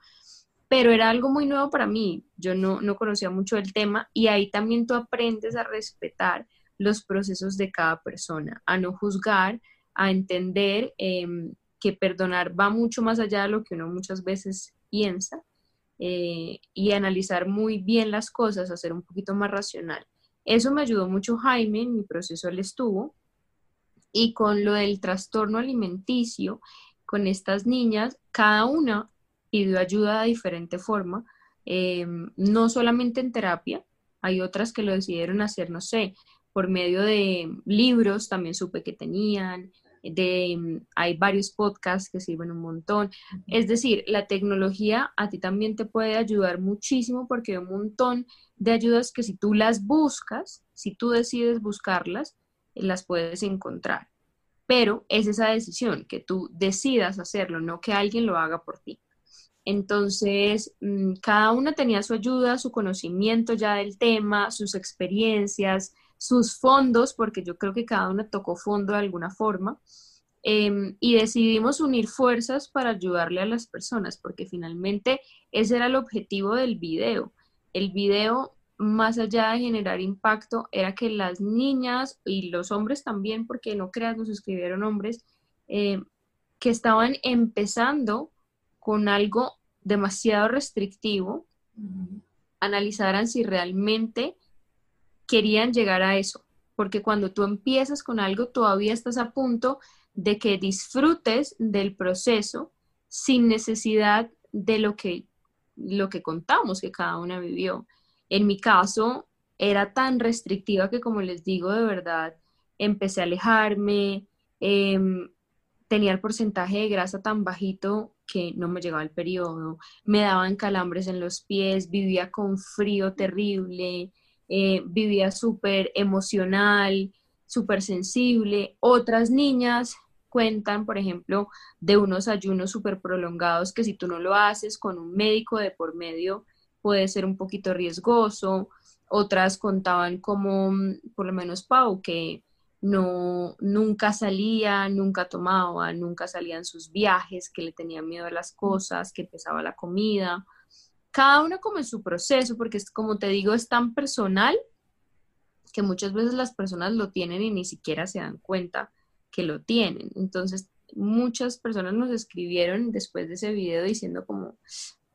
Pero era algo muy nuevo para mí. Yo no, no conocía mucho el tema y ahí también tú aprendes a respetar los procesos de cada persona, a no juzgar, a entender em, que perdonar va mucho más allá de lo que uno muchas veces piensa eh, y analizar muy bien las cosas, a ser un poquito más racional. Eso me ayudó mucho Jaime, mi proceso él estuvo. Y con lo del trastorno alimenticio, con estas niñas, cada una pidió ayuda de diferente forma, em, no solamente en terapia, hay otras que lo decidieron hacer, no sé, por medio de libros, también supe que tenían, de, hay varios podcasts que sirven un montón. Es decir, la tecnología a ti también te puede ayudar muchísimo porque hay un montón de ayudas que si tú las buscas, si tú decides buscarlas, las puedes encontrar. Pero es esa decisión, que tú decidas hacerlo, no que alguien lo haga por ti. Entonces, mm, cada una tenía su ayuda, su conocimiento ya del tema, sus experiencias, sus fondos, porque yo creo que cada una tocó fondo de alguna forma, em, y decidimos unir fuerzas para ayudarle a las personas, porque finalmente ese era el objetivo del video. El video, más allá de generar impacto, era que las niñas y los hombres también, porque no creas, nos escribieron hombres, em, que estaban empezando con algo demasiado restrictivo, analizaran si realmente querían llegar a eso, porque cuando tú empiezas con algo todavía estás a punto de que disfrutes del proceso sin necesidad de lo que, lo que contamos que cada una vivió. En mi caso, era tan restrictiva que, como les digo, de verdad, empecé a alejarme, em, tenía el porcentaje de grasa tan bajito que no me llegaba el periodo, me daban calambres en los pies, vivía con frío terrible, eh, vivía súper emocional, súper sensible. Otras niñas cuentan, por ejemplo, de unos ayunos súper prolongados que si tú no lo haces con un médico de por medio puede ser un poquito riesgoso. Otras contaban como, por lo menos Pau, que no, nunca salía, nunca tomaba, nunca salían sus viajes, que le tenía miedo a las cosas, que pesaba la comida. Cada uno como en su proceso, porque es, como te digo, es tan personal que muchas veces las personas lo tienen y ni siquiera se dan cuenta que lo tienen. Entonces, muchas personas nos escribieron después de ese video diciendo como,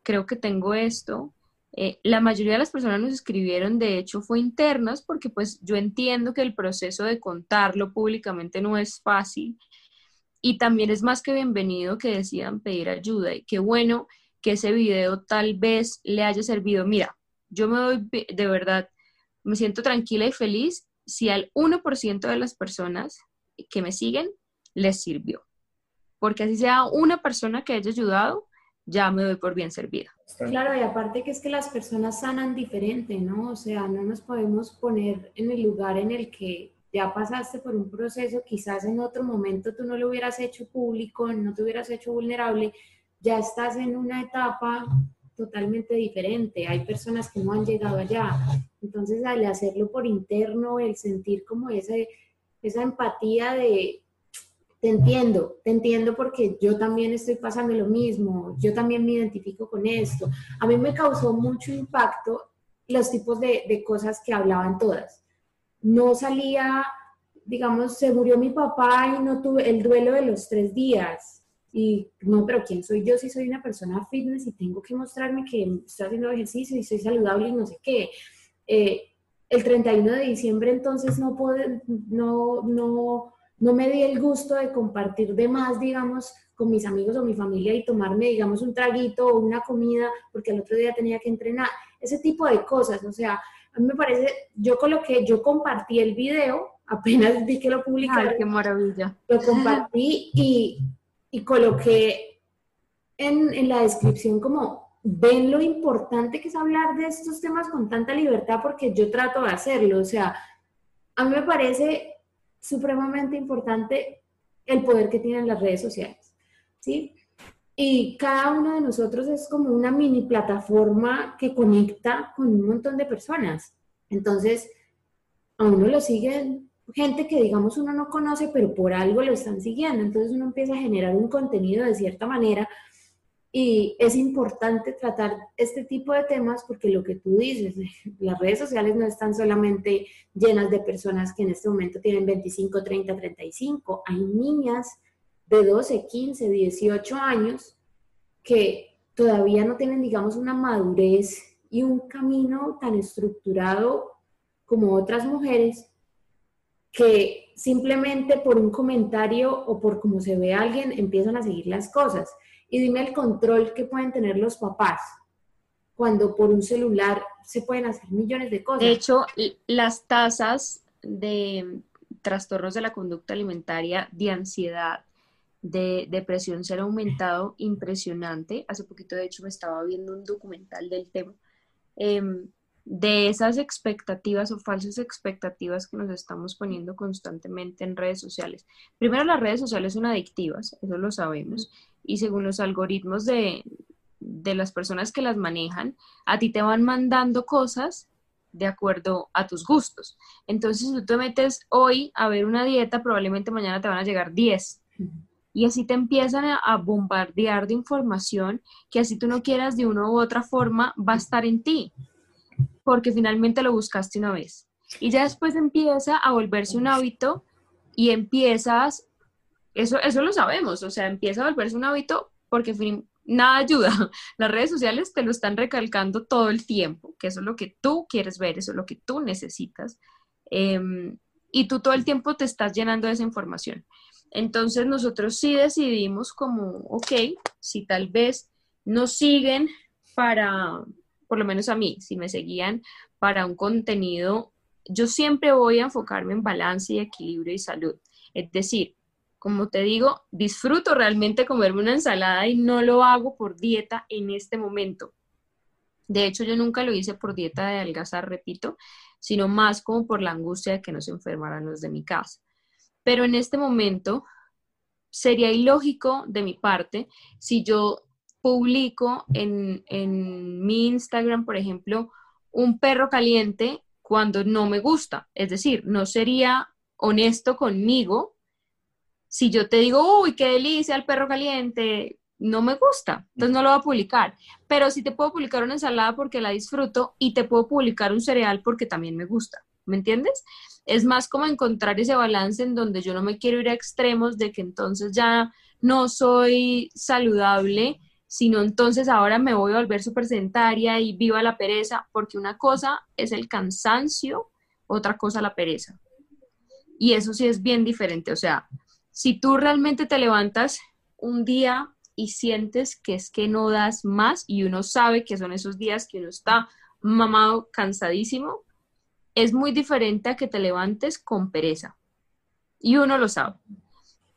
creo que tengo esto, eh, la mayoría de las personas nos escribieron, de hecho, fue internas, porque pues yo entiendo que el proceso de contarlo públicamente no es fácil y también es más que bienvenido que decidan pedir ayuda y qué bueno que ese video tal vez le haya servido. Mira, yo me doy de verdad, me siento tranquila y feliz si al 1% de las personas que me siguen les sirvió. Porque así sea una persona que haya ayudado, ya me doy por bien servida. Claro, y aparte que es que las personas sanan diferente, ¿no? O sea, no nos podemos poner en el lugar en el que ya pasaste por un proceso, quizás en otro momento tú no lo hubieras hecho público, no te hubieras hecho vulnerable, ya estás en una etapa totalmente diferente. Hay personas que no han llegado allá. Entonces, al hacerlo por interno, el sentir como ese, esa empatía de, te entiendo, te entiendo porque yo también estoy pasando lo mismo, yo también me identifico con esto. A mí me causó mucho impacto los tipos de, de cosas que hablaban todas. No salía, digamos, se murió mi papá y no tuve el duelo de los tres días. Y no, pero ¿quién soy yo si soy una persona fitness y tengo que mostrarme que estoy haciendo ejercicio y soy saludable y no sé qué? Eh, el 31 de diciembre entonces no puedo, no, no, no me di el gusto de compartir de más, digamos, con mis amigos o mi familia y tomarme, digamos, un traguito o una comida porque el otro día tenía que entrenar. Ese tipo de cosas, o sea, a mí me parece, yo coloqué, yo compartí el video, apenas vi que lo publicaron. Ay, qué maravilla. Lo compartí y, y coloqué en, en la descripción como, ven lo importante que es hablar de estos temas con tanta libertad porque yo trato de hacerlo, o sea, a mí me parece supremamente importante el poder que tienen las redes sociales, ¿sí? Y cada uno de nosotros es como una mini plataforma que conecta con un montón de personas. Entonces, a uno lo siguen gente que digamos uno no conoce, pero por algo lo están siguiendo. Entonces uno empieza a generar un contenido de cierta manera y es importante tratar este tipo de temas porque lo que tú dices, las redes sociales no están solamente llenas de personas que en este momento tienen 25, 30, 35. Hay niñas de 12, 15, 18 años que todavía no tienen, digamos, una madurez y un camino tan estructurado como otras mujeres que simplemente por un comentario o por cómo se ve a alguien empiezan a seguir las cosas. Y dime el control que pueden tener los papás cuando por un celular se pueden hacer millones de cosas. De hecho, las tasas de trastornos de la conducta alimentaria, de ansiedad, de depresión se han aumentado impresionante. Hace poquito, de hecho, me estaba viendo un documental del tema. Em, de esas expectativas o falsas expectativas que nos estamos poniendo constantemente en redes sociales. Primero, las redes sociales son adictivas, eso lo sabemos, y según los algoritmos de, las personas que las manejan, a ti te van mandando cosas de acuerdo a tus gustos. Entonces, si tú te metes hoy a ver una dieta, probablemente mañana te van a llegar 10. Y así te empiezan a, bombardear de información que así tú no quieras de una u otra forma va a estar en ti porque finalmente lo buscaste una vez. Y ya después empieza a volverse un hábito y empiezas, eso, eso lo sabemos, o sea, empieza a volverse un hábito porque nada ayuda. Las redes sociales te lo están recalcando todo el tiempo, que eso es lo que tú quieres ver, eso es lo que tú necesitas. Em, y tú todo el tiempo te estás llenando de esa información. Entonces nosotros sí decidimos como, ok, si tal vez nos siguen para, por lo menos a mí, si me seguían para un contenido, yo siempre voy a enfocarme en balance y equilibrio y salud. Es decir, como te digo, disfruto realmente comerme una ensalada y no lo hago por dieta en este momento. De hecho, yo nunca lo hice por dieta de adelgazar, repito, sino más como por la angustia de que no se enfermaran los de mi casa. Pero en este momento sería ilógico de mi parte si yo publico en, en mi Instagram, por ejemplo, un perro caliente cuando no me gusta. Es decir, no sería honesto conmigo si yo te digo, uy, qué delicia el perro caliente, no me gusta, entonces no lo voy a publicar. Pero sí te puedo publicar una ensalada porque la disfruto y te puedo publicar un cereal porque también me gusta. ¿Me entiendes? Es más como encontrar ese balance en donde yo no me quiero ir a extremos de que entonces ya no soy saludable, sino entonces ahora me voy a volver súper sedentaria y viva la pereza, porque una cosa es el cansancio, otra cosa la pereza. Y eso sí es bien diferente. O sea, si tú realmente te levantas un día y sientes que es que no das más y uno sabe que son esos días que uno está mamado, cansadísimo, es muy diferente a que te levantes con pereza. Y uno lo sabe.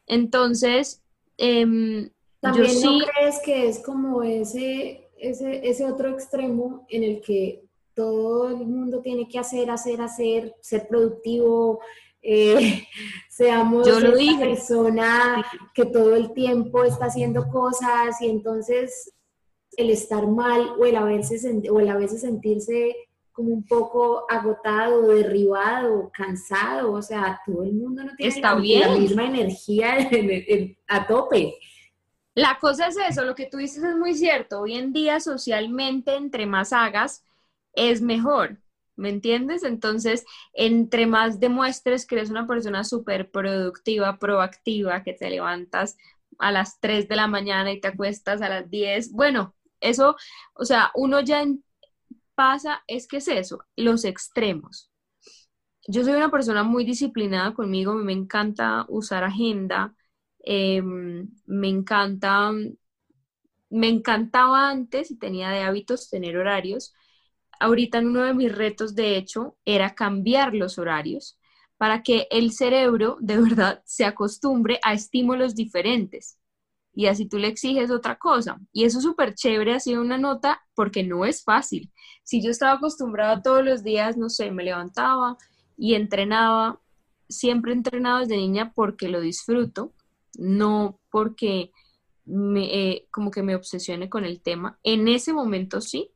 Entonces, eh, ¿También no crees que es como ese, ese, ese otro extremo en el que todo el mundo tiene que hacer, hacer, hacer, ser productivo, eh, seamos Yo una persona que todo el tiempo está haciendo cosas y entonces el estar mal o el a veces, o el a veces sentirse como un poco agotado, derribado, cansado, o sea, todo el mundo no tiene Está la, misma energía a tope. La cosa es eso, lo que tú dices es muy cierto. Hoy en día socialmente, entre más hagas, es mejor. ¿Me entiendes? Entonces, entre más demuestres que eres una persona súper productiva, proactiva, que te levantas a las 3 de la mañana y te acuestas a las 10, bueno, eso, o sea, uno ya pasa, es que es eso, los extremos. Yo soy una persona muy disciplinada conmigo, me encanta usar agenda, em, me encanta, me encantaba antes y tenía de hábitos tener horarios, ahorita uno de mis retos, de hecho, era cambiar los horarios para que el cerebro de verdad se acostumbre a estímulos diferentes. Y así tú le exiges otra cosa. Y eso es súper chévere, ha sido una nota porque no es fácil. Si yo estaba acostumbrada todos los días, no sé, me levantaba y entrenaba, siempre he entrenado desde niña porque lo disfruto, no porque me, eh, como que me obsesione con el tema. En ese momento sí,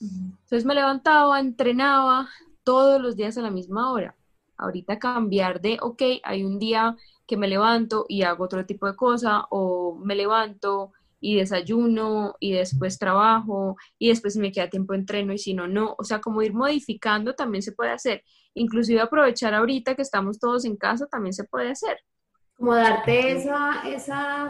entonces me levantaba, entrenaba todos los días a la misma hora. Ahorita cambiar de, ok, hay un día que me levanto y hago otro tipo de cosa, o me levanto y desayuno y después trabajo y después me queda tiempo entreno y si no, no. O sea, como ir modificando también se puede hacer. Inclusive aprovechar ahorita que estamos todos en casa también se puede hacer. Como darte esa, esa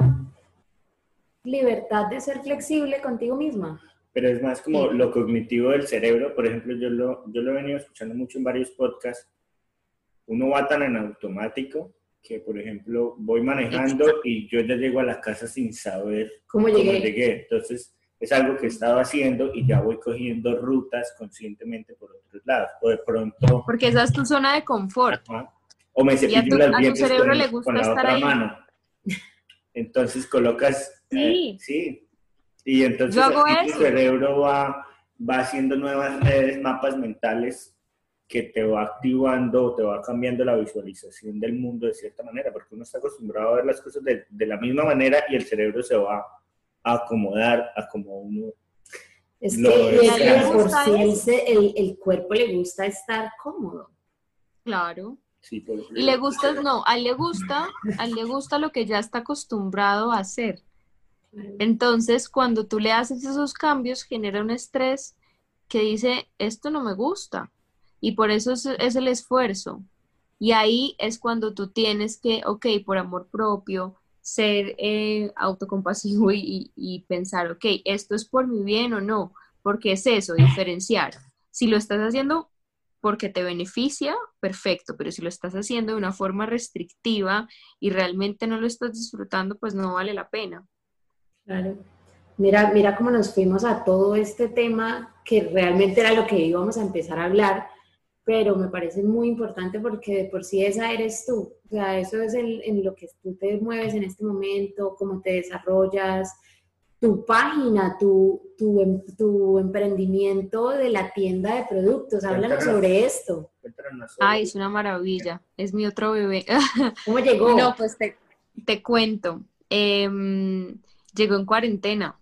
libertad de ser flexible contigo misma pero es más como lo cognitivo del cerebro. Por ejemplo, yo lo, yo lo he venido escuchando mucho en varios podcasts. Uno va tan en automático que, por ejemplo, voy manejando y yo ya llego a la casa sin saber cómo llegué. Entonces, es algo que he estado haciendo y ya voy cogiendo rutas conscientemente por otros lados. O de pronto... Porque esa es tu zona de confort. O me cepillo las dientes con, le gusta la otra mano. Entonces colocas... Sí. Eh, sí, y entonces tu cerebro va, va haciendo nuevas redes, mapas mentales que te va activando, te va cambiando la visualización del mundo de cierta manera, porque uno está acostumbrado a ver las cosas de, de la misma manera y el cerebro se va a acomodar a como uno es que el, el, cuerpo le gusta estar cómodo. Claro. Sí, y le gusta, no, a él le gusta, a él le gusta lo que ya está acostumbrado a hacer. Entonces, cuando tú le haces esos cambios, genera un estrés que dice, esto no me gusta. Y por eso es, el esfuerzo. Y ahí es cuando tú tienes que, ok, por amor propio, ser eh, autocompasivo y, y, pensar, ok, esto es por mi bien o no, porque es eso, diferenciar. Si lo estás haciendo porque te beneficia, perfecto, pero si lo estás haciendo de una forma restrictiva y realmente no lo estás disfrutando, pues no vale la pena. Claro. Mira, mira cómo nos fuimos a todo este tema que realmente era lo que íbamos a empezar a hablar, pero me parece muy importante porque de por sí esa eres tú. O sea, eso es en lo que tú te mueves en este momento, cómo te desarrollas, tu página, tu, tu, em, tu, emprendimiento de la tienda de productos. Háblanos sobre esto. Ay, es una maravilla. Es mi otro bebé. ¿Cómo llegó? No, pues te, te cuento. Em, llegó en cuarentena.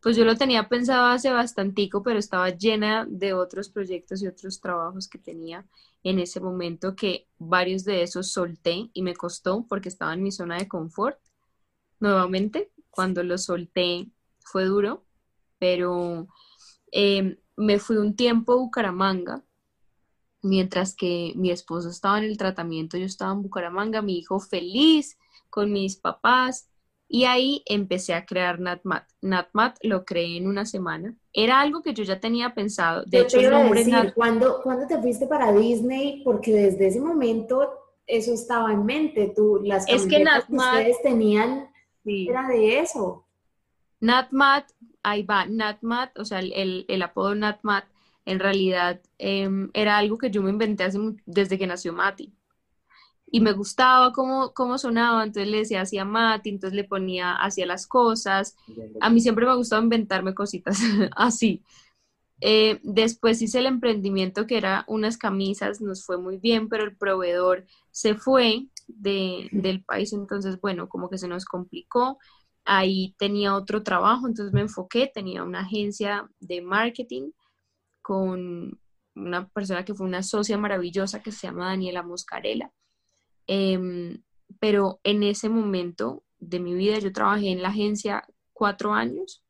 Pues yo lo tenía pensado hace bastantico, pero estaba llena de otros proyectos y otros trabajos que tenía en ese momento que varios de esos solté y me costó porque estaba en mi zona de confort nuevamente. Cuando lo solté fue duro, pero em, me fui un tiempo a Bucaramanga, mientras que mi esposo estaba en el tratamiento, yo estaba en Bucaramanga, mi hijo feliz con mis papás, y ahí empecé a crear NatMat. NatMat lo creé en una semana. Era algo que yo ya tenía pensado. De hecho, el nombre decir, ¿cuándo, te fuiste para Disney? Porque desde ese momento eso estaba en mente. Tú, las es que, NatMat, ustedes tenían era de eso. NatMat, ahí va, NatMat, o sea, el, el apodo NatMat, en realidad em, era algo que yo me inventé hace, desde que nació Mati y me gustaba cómo, cómo sonaba, entonces le decía hacía Mati, entonces le ponía hacia las cosas. A mí siempre me ha gustado inventarme cositas así. Eh, después hice el emprendimiento que era unas camisas, nos fue muy bien, pero el proveedor se fue de, del país, entonces bueno, como que se nos complicó. Ahí tenía otro trabajo, entonces me enfoqué, tenía una agencia de marketing con una persona que fue una socia maravillosa que se llama Daniela Moscarela. Em, pero en ese momento de mi vida yo trabajé en la agencia cuatro años,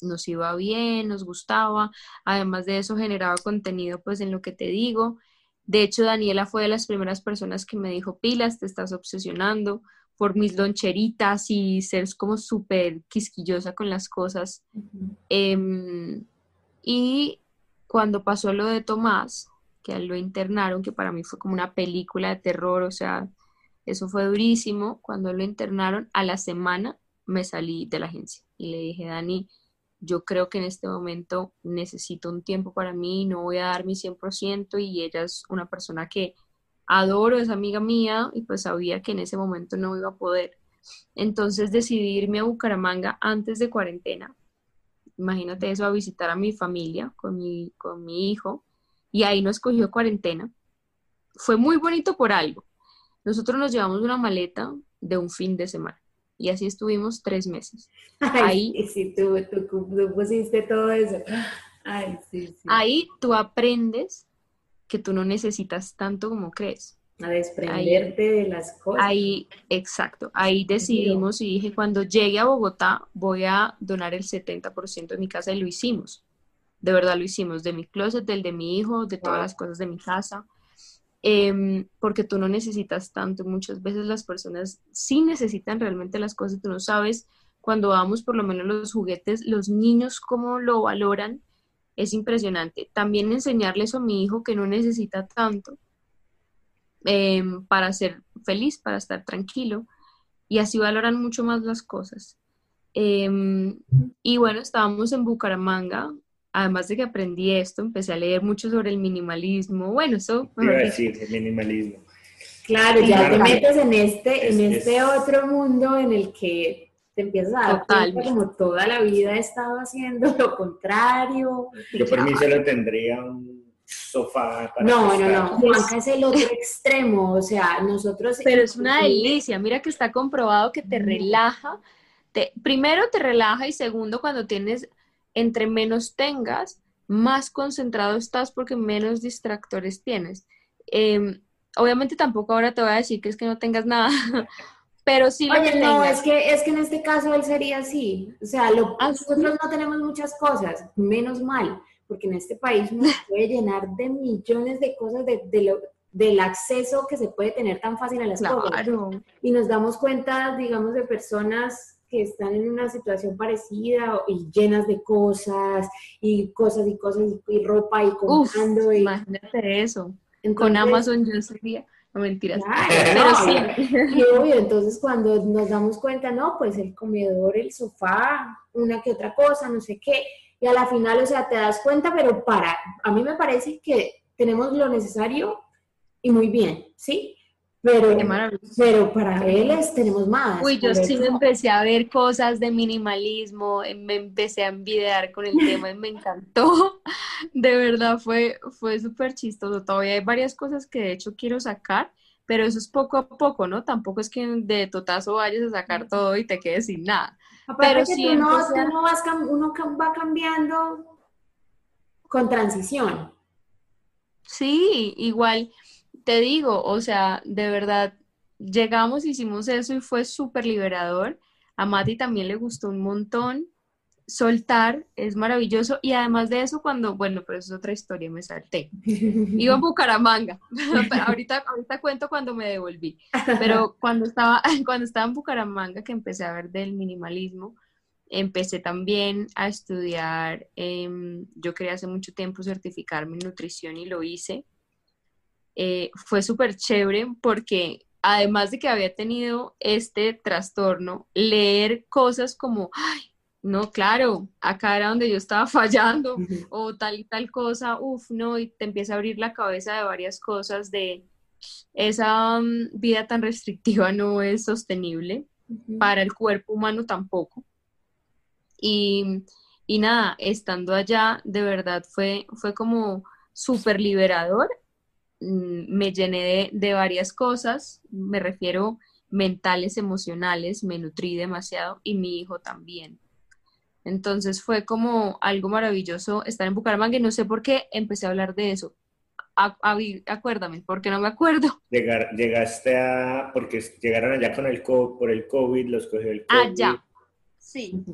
nos iba bien, nos gustaba, además de eso generaba contenido pues en lo que te digo. De hecho, Daniela fue de las primeras personas que me dijo, pilas, te estás obsesionando por mis loncheritas y ser como súper quisquillosa con las cosas. Em, y cuando pasó lo de Tomás, que lo internaron, que para mí fue como una película de terror, o sea, eso fue durísimo. Cuando lo internaron, a la semana me salí de la agencia y le dije, Dani, yo creo que en este momento necesito un tiempo para mí, no voy a dar mi 100% y ella es una persona que adoro, es amiga mía y pues sabía que en ese momento no iba a poder. Entonces decidí irme a Bucaramanga antes de cuarentena. Imagínate eso, a visitar a mi familia con mi, con mi hijo y ahí nos cogió cuarentena. Fue muy bonito por algo. Nosotros nos llevamos una maleta de un fin de semana y así estuvimos tres meses. ahí, sí, tú, pusiste todo eso. Ahí tú aprendes que tú no necesitas tanto como crees. A desprenderte de las cosas. Ahí, exacto. Ahí decidimos y dije, cuando llegue a Bogotá voy a donar el 70% de mi casa y lo hicimos de verdad lo hicimos, de mi closet, del de mi hijo, de todas las cosas de mi casa, em, porque tú no necesitas tanto. Muchas veces las personas sí necesitan realmente las cosas, tú no sabes cuando vamos por lo menos los juguetes, los niños cómo lo valoran, es impresionante. También enseñarles a mi hijo que no necesita tanto em, para ser feliz, para estar tranquilo, y así valoran mucho más las cosas. Em, y bueno, estábamos en Bucaramanga, además de que aprendí esto, empecé a leer mucho sobre el minimalismo. Bueno, eso... Iba a decir, el minimalismo. Claro, ya te metes en este, en este otro mundo en el que te empiezas a dar cuenta como toda la vida he estado haciendo lo contrario. Yo por mí se lo tendría un sofá para No, no, no, Juanca es el otro extremo, o sea, nosotros... Pero es una delicia, mira que está comprobado que te relaja, te, primero te relaja y segundo cuando tienes entre menos tengas, más concentrado estás porque menos distractores tienes. Em, obviamente tampoco ahora te voy a decir que es que no tengas nada, pero sí lo Oye, no, es que, es que en este caso él sería así. O sea, lo, ¿Ah, nosotros no tenemos muchas cosas, menos mal, porque en este país uno puede llenar de millones de cosas de, lo, del acceso que se puede tener tan fácil a las cosas. Y nos damos cuenta, digamos, de personas que están en una situación parecida y llenas de cosas y cosas y cosas y, ropa y comprando. y... Imagínate eso. Con Amazon yo sería... No, mentiras. Pero sí. Y obvio, entonces cuando nos damos cuenta, no, pues el comedor, el sofá, una que otra cosa, no sé qué, y a la final, o sea, te das cuenta, pero para, a mí me parece que tenemos lo necesario y muy bien, ¿sí? Pero, pero para él tenemos más. Uy, yo sí me empecé a ver cosas de minimalismo, eh, me empecé a envidiar con el tema y me encantó. De verdad fue, fue súper chistoso. Todavía hay varias cosas que de hecho quiero sacar, pero eso es poco a poco, ¿no? Tampoco es que de totazo vayas a sacar todo y te quedes sin nada. pero sí uno, uno va cambiando con transición. Sí, igual te digo, o sea, de verdad, llegamos, hicimos eso y fue súper liberador. A Mati también le gustó un montón. Soltar es maravilloso y además de eso, cuando, bueno, pero eso es otra historia, me salté. Iba a Bucaramanga. ahorita, ahorita cuento cuando me devolví. Pero cuando estaba, cuando estaba en Bucaramanga, que empecé a ver del minimalismo, empecé también a estudiar. Em, yo quería hace mucho tiempo certificarme en nutrición y lo hice eh, fue súper chévere porque además de que había tenido este trastorno, leer cosas como, ay, no, claro, acá era donde yo estaba fallando o tal y tal cosa, uff, no, y te empieza a abrir la cabeza de varias cosas de esa mm, vida tan restrictiva no es sostenible, para el cuerpo humano tampoco. Y, y, nada, estando allá, de verdad fue, fue como súper liberador me llené de, varias cosas, me refiero mentales, emocionales, me nutrí demasiado y mi hijo también. Entonces fue como algo maravilloso estar en Bucaramanga y no sé por qué empecé a hablar de eso. acuérdame, porque no me acuerdo. Llegar, llegaste a, porque llegaron allá con el por el COVID, los cogió el ah, COVID. Ya. Sí.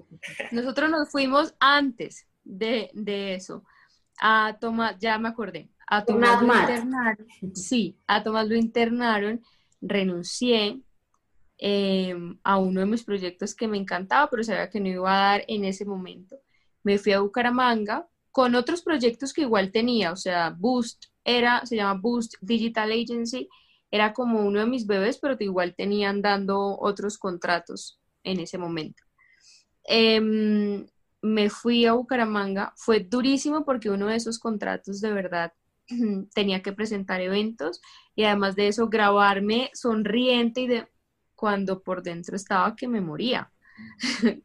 Nosotros nos fuimos antes de, de eso. A tomar, ya me acordé, a Tomás lo internaron, sí, a Tomás lo internaron, renuncié em, a uno de mis proyectos que me encantaba, pero sabía que no iba a dar en ese momento. Me fui a Bucaramanga con otros proyectos que igual tenía, o sea, Boost era, se llama Boost Digital Agency, era como uno de mis bebés, pero que igual tenían dando otros contratos en ese momento. Em, me fui a Bucaramanga, fue durísimo porque uno de esos contratos de verdad tenía que presentar eventos y además de eso grabarme sonriente y de cuando por dentro estaba que me moría.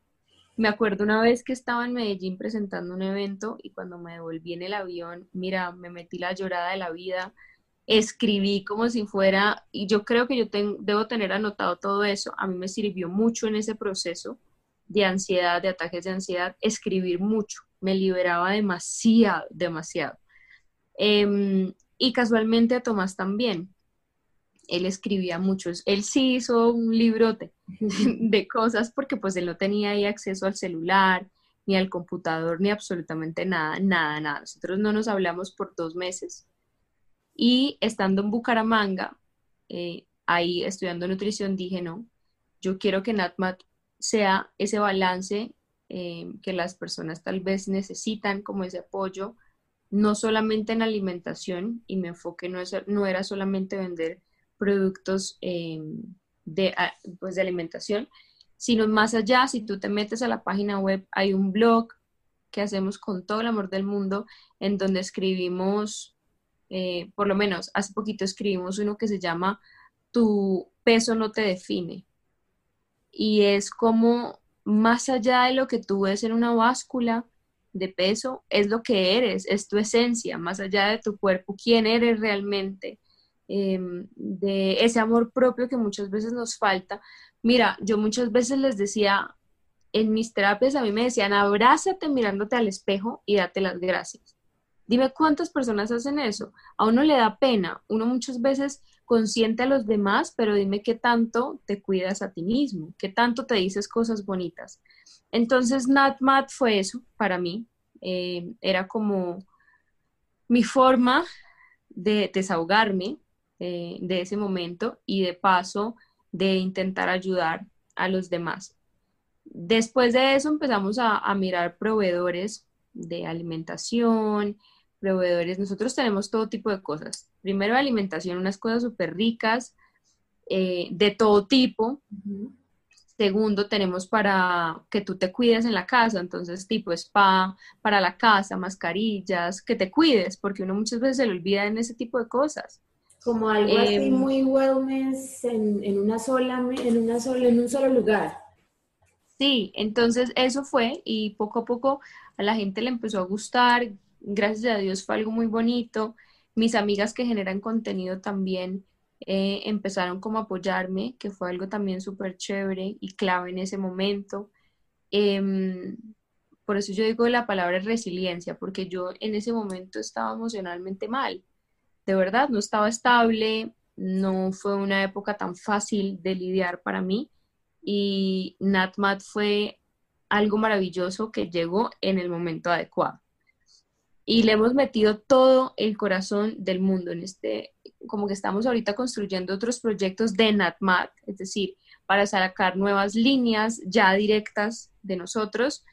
me acuerdo una vez que estaba en Medellín presentando un evento y cuando me devolví en el avión, mira, me metí la llorada de la vida, escribí como si fuera, y yo creo que yo debo tener anotado todo eso, a mí me sirvió mucho en ese proceso de ansiedad, de ataques de ansiedad, escribir mucho, me liberaba demasiado, demasiado. Em, y casualmente a Tomás también. Él escribía muchos. Él sí hizo un librote de cosas porque pues él no tenía ahí acceso al celular, ni al computador, ni absolutamente nada, nada, nada. Nosotros no nos hablamos por dos meses. Y estando en Bucaramanga, eh, ahí estudiando nutrición, dije, no, yo quiero que NatMat sea ese balance eh, que las personas tal vez necesitan, como ese apoyo, no solamente en alimentación y mi enfoque no, no era solamente vender productos em, de, pues de alimentación, sino más allá, si tú te metes a la página web, hay un blog que hacemos con todo el amor del mundo, en donde escribimos, eh, por lo menos hace poquito escribimos uno que se llama Tu peso no te define. Y es como más allá de lo que tú ves en una báscula, de peso es lo que eres, es tu esencia, más allá de tu cuerpo, quién eres realmente, em, de ese amor propio que muchas veces nos falta. Mira, yo muchas veces les decía, en mis terapias a mí me decían, abrázate mirándote al espejo y date las gracias. Dime cuántas personas hacen eso. A uno le da pena, uno muchas veces consciente a los demás, pero dime qué tanto te cuidas a ti mismo, qué tanto te dices cosas bonitas. Entonces, NatMat fue eso para mí. Eh, era como mi forma de desahogarme eh, de ese momento y de paso de intentar ayudar a los demás. Después de eso empezamos a, a mirar proveedores de alimentación, proveedores. Nosotros tenemos todo tipo de cosas. Primero alimentación, unas cosas súper ricas, eh, de todo tipo. Segundo, tenemos para que tú te cuides en la casa, entonces tipo spa, para la casa, mascarillas, que te cuides, porque uno muchas veces se le olvida en ese tipo de cosas. Como algo así em, muy wellness en, en, una sola, en, una sola, en un solo lugar. Sí, entonces eso fue y poco a poco a la gente le empezó a gustar, gracias a Dios fue algo muy bonito. Mis amigas que generan contenido también eh, empezaron como a apoyarme, que fue algo también súper chévere y clave en ese momento. Em, por eso yo digo la palabra resiliencia, porque yo en ese momento estaba emocionalmente mal. De verdad, no estaba estable, no fue una época tan fácil de lidiar para mí y NatMat fue algo maravilloso que llegó en el momento adecuado. Y le hemos metido todo el corazón del mundo en este, como que estamos ahorita construyendo otros proyectos de NatMat, es decir, para sacar nuevas líneas ya directas de nosotros,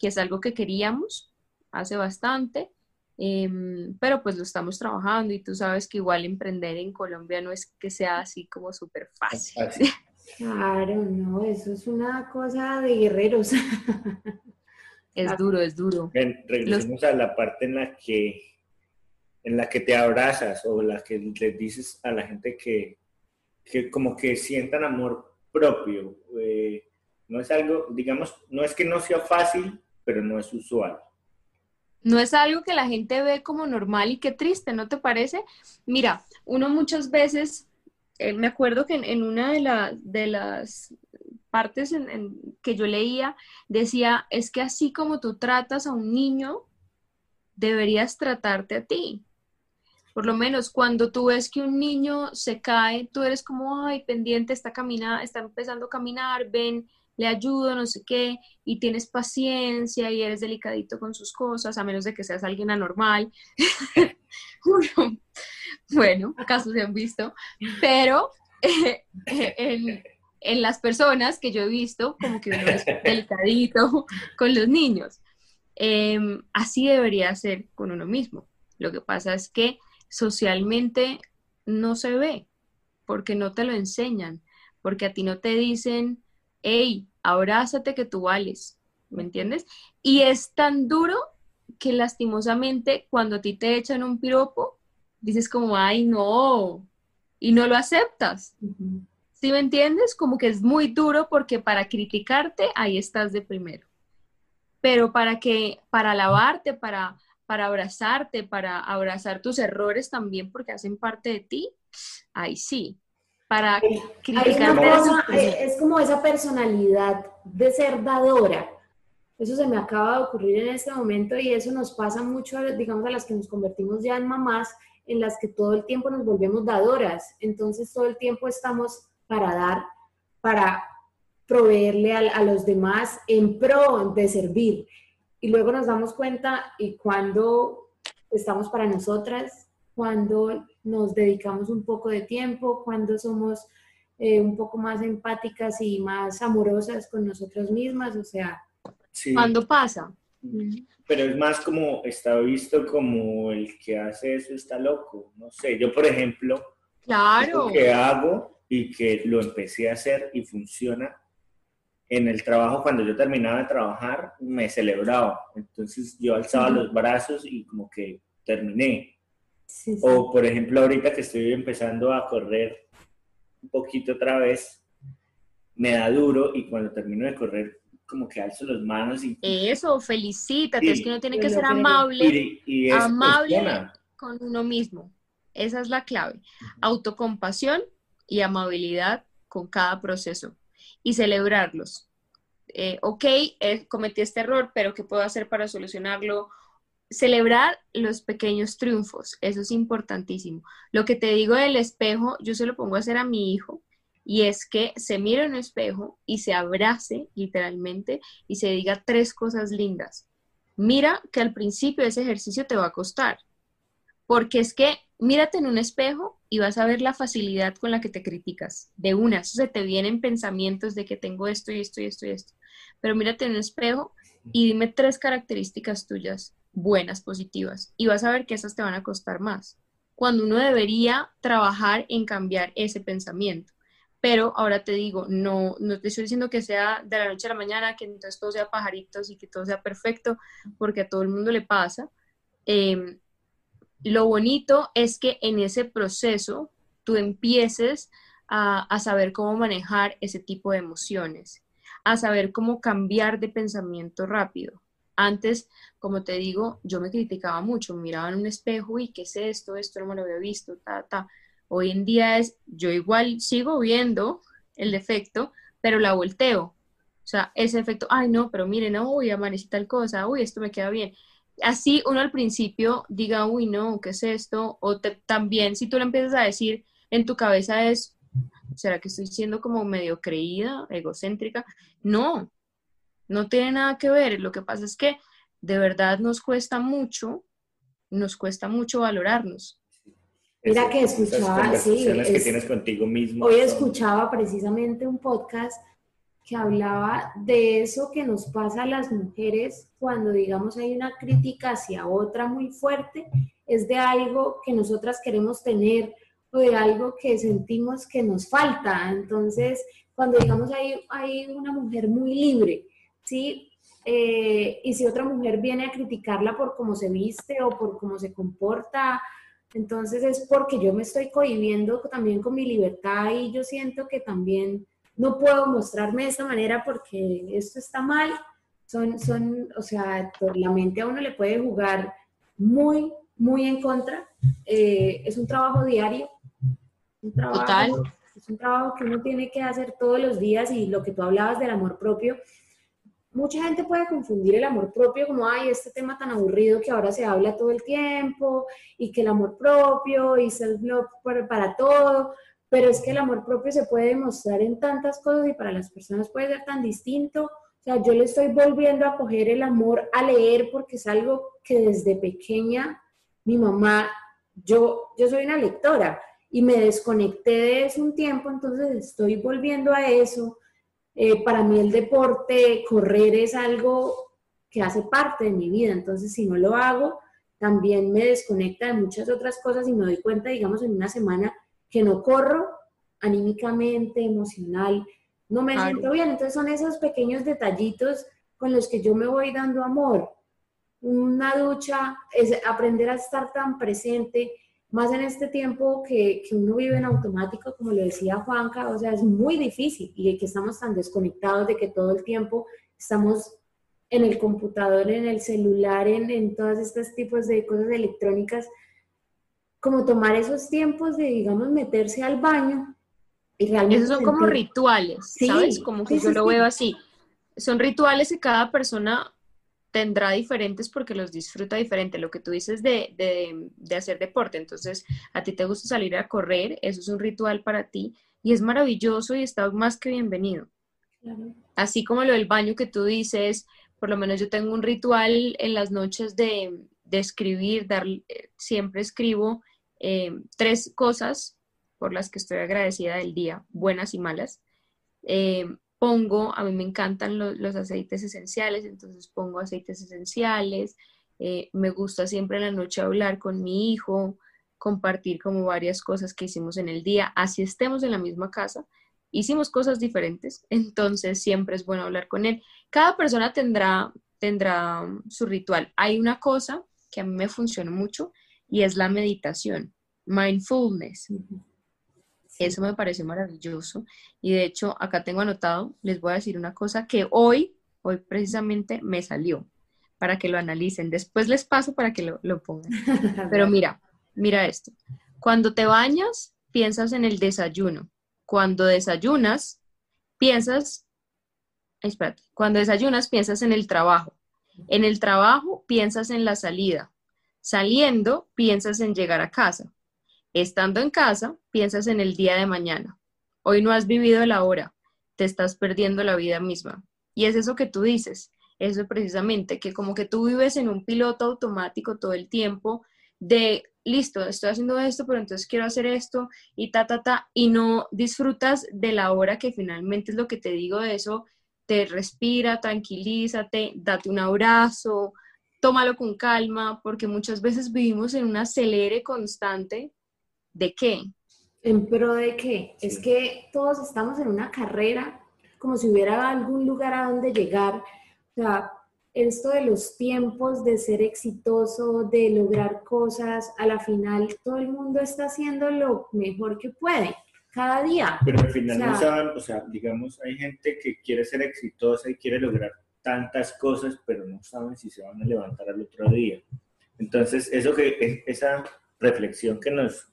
que es algo que queríamos hace bastante, em, pero pues lo estamos trabajando y tú sabes que igual emprender en Colombia no es que sea así como súper fácil. Claro, no, eso es una cosa de guerreros. Es duro, es duro. regresemos a la parte en la que en la que te abrazas o la que les dices a la gente que, que como que sientan amor propio. Eh, no es algo, digamos, no es que no sea fácil, pero no es usual. No es algo que la gente ve como normal y qué triste, ¿no te parece? Mira, uno muchas veces, eh, me acuerdo que en, una de, de las partes en, que yo leía, decía, es que así como tú tratas a un niño, deberías tratarte a ti. Por lo menos cuando tú ves que un niño se cae, tú eres como, ay, pendiente, está, caminando, está empezando a caminar, ven, le ayudo, no sé qué, y tienes paciencia y eres delicadito con sus cosas, a menos de que seas alguien anormal. bueno, casos se han visto, pero eh, en, las personas que yo he visto, como que uno es delicadito con los niños. Em, así debería ser con uno mismo. Lo que pasa es que socialmente no se ve, porque no te lo enseñan, porque a ti no te dicen, hey, abrázate que tú vales, ¿me entiendes? Y es tan duro que lastimosamente cuando a ti te echan un piropo, dices como, ay, no, y no lo aceptas. ¿Sí me entiendes? Como que es muy duro porque para criticarte, ahí estás de primero. Pero para que, para alabarte, para para abrazarte, para abrazar tus errores también porque hacen parte de ti, ahí sí. Para criticarte. Eh, es como esa personalidad de ser dadora. Eso se me acaba de ocurrir en este momento y eso nos pasa mucho, digamos, a las que nos convertimos ya en mamás, en las que todo el tiempo nos volvemos dadoras. Entonces todo el tiempo estamos para dar, para proveerle a, a los demás en pro de servir y luego nos damos cuenta y cuando estamos para nosotras, cuando nos dedicamos un poco de tiempo, cuando somos eh, un poco más empáticas y más amorosas con nosotras mismas, o sea... Cuando pasa. Pero es más como, está visto como el que hace eso está loco, no sé, yo por ejemplo, claro. lo que hago y que lo empecé a hacer y funciona, en el trabajo, cuando yo terminaba de trabajar, me celebraba. Entonces yo alzaba los brazos y como que terminé. O por ejemplo, ahorita que estoy empezando a correr un poquito otra vez, me da duro y cuando termino de correr, como que alzo las manos y... Eso, felicítate, es que uno tiene que ser amable, y, amable con uno mismo. Esa es la clave. Autocompasión y amabilidad con cada proceso y celebrarlos. Eh, ok, eh, cometí este error, pero ¿qué puedo hacer para solucionarlo? Celebrar los pequeños triunfos, eso es importantísimo. Lo que te digo del espejo, yo se lo pongo a hacer a mi hijo y es que se mire en un espejo y se abrace literalmente y se diga tres cosas lindas. Mira que al principio ese ejercicio te va a costar, porque es que mírate en un espejo y vas a ver la facilidad con la que te criticas. De una, se te vienen pensamientos de que tengo esto y esto y esto y esto. pero mírate en un espejo y dime tres características tuyas buenas, positivas, y vas a ver que esas te van a costar más, cuando uno debería trabajar en cambiar ese pensamiento. Pero ahora te digo, no, no te estoy diciendo que sea de la noche a la mañana, que entonces todo sea pajaritos y que todo sea perfecto, porque a todo el mundo le pasa. Em, lo bonito es que en ese proceso tú empieces a, saber cómo manejar ese tipo de emociones, a saber cómo cambiar de pensamiento rápido. Antes, como te digo, yo me criticaba mucho, miraba en un espejo y qué es esto, esto no me lo había visto, ta, ta. Hoy en día es, yo igual sigo viendo el defecto, pero la volteo. O sea, ese efecto, ay no, pero miren, uy, amanecí tal cosa, uy, esto me queda bien. Así uno al principio diga, uy, no, ¿qué es esto? O también si tú le empiezas a decir en tu cabeza es, ¿será que estoy siendo como medio creída, egocéntrica? No, no tiene nada que ver. Lo que pasa es que de verdad nos cuesta mucho, nos cuesta mucho valorarnos. Mira que escuchaba, sí, que tienes contigo mismo. Hoy escuchaba precisamente un podcast que hablaba de eso que nos pasa a las mujeres cuando, digamos, hay una crítica hacia otra muy fuerte, es de algo que nosotras queremos tener o de algo que sentimos que nos falta. Entonces, cuando, digamos, hay, hay una mujer muy libre, ¿sí? Eh, y si otra mujer viene a criticarla por cómo se viste o por cómo se comporta, entonces es porque yo me estoy cohibiendo también con mi libertad y yo siento que también no puedo mostrarme de esta manera porque esto está mal. Son, son, o sea, la mente a uno le puede jugar muy, muy en contra. Eh, es un trabajo diario. Un trabajo, Total. Es un trabajo que uno tiene que hacer todos los días y lo que tú hablabas del amor propio, mucha gente puede confundir el amor propio como, ay, este tema tan aburrido que ahora se habla todo el tiempo y que el amor propio y self-love para, para todo, pero es que el amor propio se puede demostrar en tantas cosas y para las personas puede ser tan distinto. O sea, yo le estoy volviendo a coger el amor a leer porque es algo que desde pequeña mi mamá, yo, yo soy una lectora y me desconecté de eso un tiempo, entonces estoy volviendo a eso eh, para mí el deporte, correr es algo que hace parte de mi vida, entonces si no lo hago, también me desconecta de muchas otras cosas y me doy cuenta, digamos, en una semana que no corro anímicamente, emocional, no me siento bien. Entonces son esos pequeños detallitos con los que yo me voy dando amor. Una ducha es aprender a estar tan presente, más en este tiempo que, que, uno vive en automático, como le decía Juanca, o sea, es muy difícil y que estamos tan desconectados de que todo el tiempo estamos en el computador, en el celular, en, en todos estos tipos de cosas electrónicas, como tomar esos tiempos de, digamos, meterse al baño y realmente... Esos son como rituales, ¿sabes? Como que yo lo veo así. Son rituales que cada persona tendrá diferentes porque los disfruta diferente. Lo que tú dices de, de, hacer deporte, entonces a ti te gusta salir a correr, eso es un ritual para ti y es maravilloso y está más que bienvenido. Así como lo del baño que tú dices, por lo menos yo tengo un ritual en las noches de, de escribir, dar, siempre escribo eh, tres cosas por las que estoy agradecida del día, buenas y malas. Eh, pongo, a mí me encantan los aceites esenciales, entonces pongo aceites esenciales, eh, me gusta siempre en la noche hablar con mi hijo, compartir como varias cosas que hicimos en el día, así estemos en la misma casa, hicimos cosas diferentes, entonces siempre es bueno hablar con él. Cada persona tendrá, tendrá su ritual. Hay una cosa que a mí me funciona mucho y es la meditación, mindfulness. Eso me pareció maravilloso. Y de hecho, acá tengo anotado, les voy a decir una cosa que hoy, hoy precisamente me salió para que lo analicen. Después les paso para que lo, lo pongan. Pero mira, mira esto. Cuando te bañas, piensas en el desayuno. Cuando desayunas, piensas, espérate, cuando desayunas, piensas en el trabajo. En el trabajo, piensas en la salida. Saliendo, piensas en llegar a casa. Estando en casa, piensas en el día de mañana. Hoy no has vivido la hora, te estás perdiendo la vida misma. Y es eso que tú dices, eso precisamente, que como que tú vives en un piloto automático todo el tiempo de, listo, estoy haciendo esto, pero entonces quiero hacer esto y ta, ta, ta, y no disfrutas de la hora que finalmente es lo que te digo de eso, te respira, tranquilízate, date un abrazo, tómalo con calma, porque muchas veces vivimos en un acelere constante. ¿De qué? ¿En pro de qué? Es que todos estamos en una carrera, como si hubiera algún lugar a donde llegar. O sea, esto de los tiempos, de ser exitoso, de lograr cosas, a la final todo el mundo está haciendo lo mejor que puede, cada día. Pero al final no saben, o sea, digamos, hay gente que quiere ser exitosa y quiere lograr tantas cosas, pero no saben si se van a levantar al otro día. Entonces, eso que, esa reflexión que nos...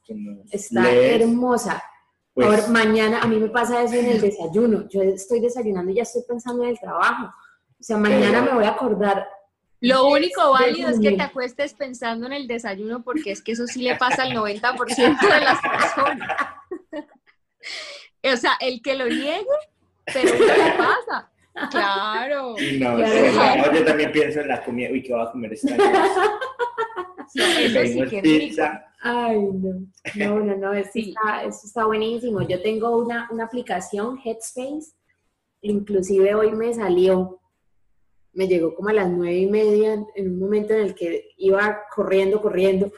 Está hermosa. Pues, Ahora, mañana a mí me pasa eso en el desayuno. Yo estoy desayunando y ya estoy pensando en el trabajo. O sea, mañana me voy a acordar. Lo único válido es que te acuestes pensando en el desayuno porque es que eso sí le pasa al 90% de las personas. o sea, el que lo niegue, pero ¿qué le pasa? Claro. no, claro. yo también pienso en la comida. Uy, ¿qué va a comer esta Sí, eso sí que Ay, no. No, no, no, eso, está, eso está buenísimo. Yo tengo una, una aplicación, Headspace. Inclusive hoy me salió, me llegó como a las nueve y media, en un momento en el que iba corriendo, corriendo,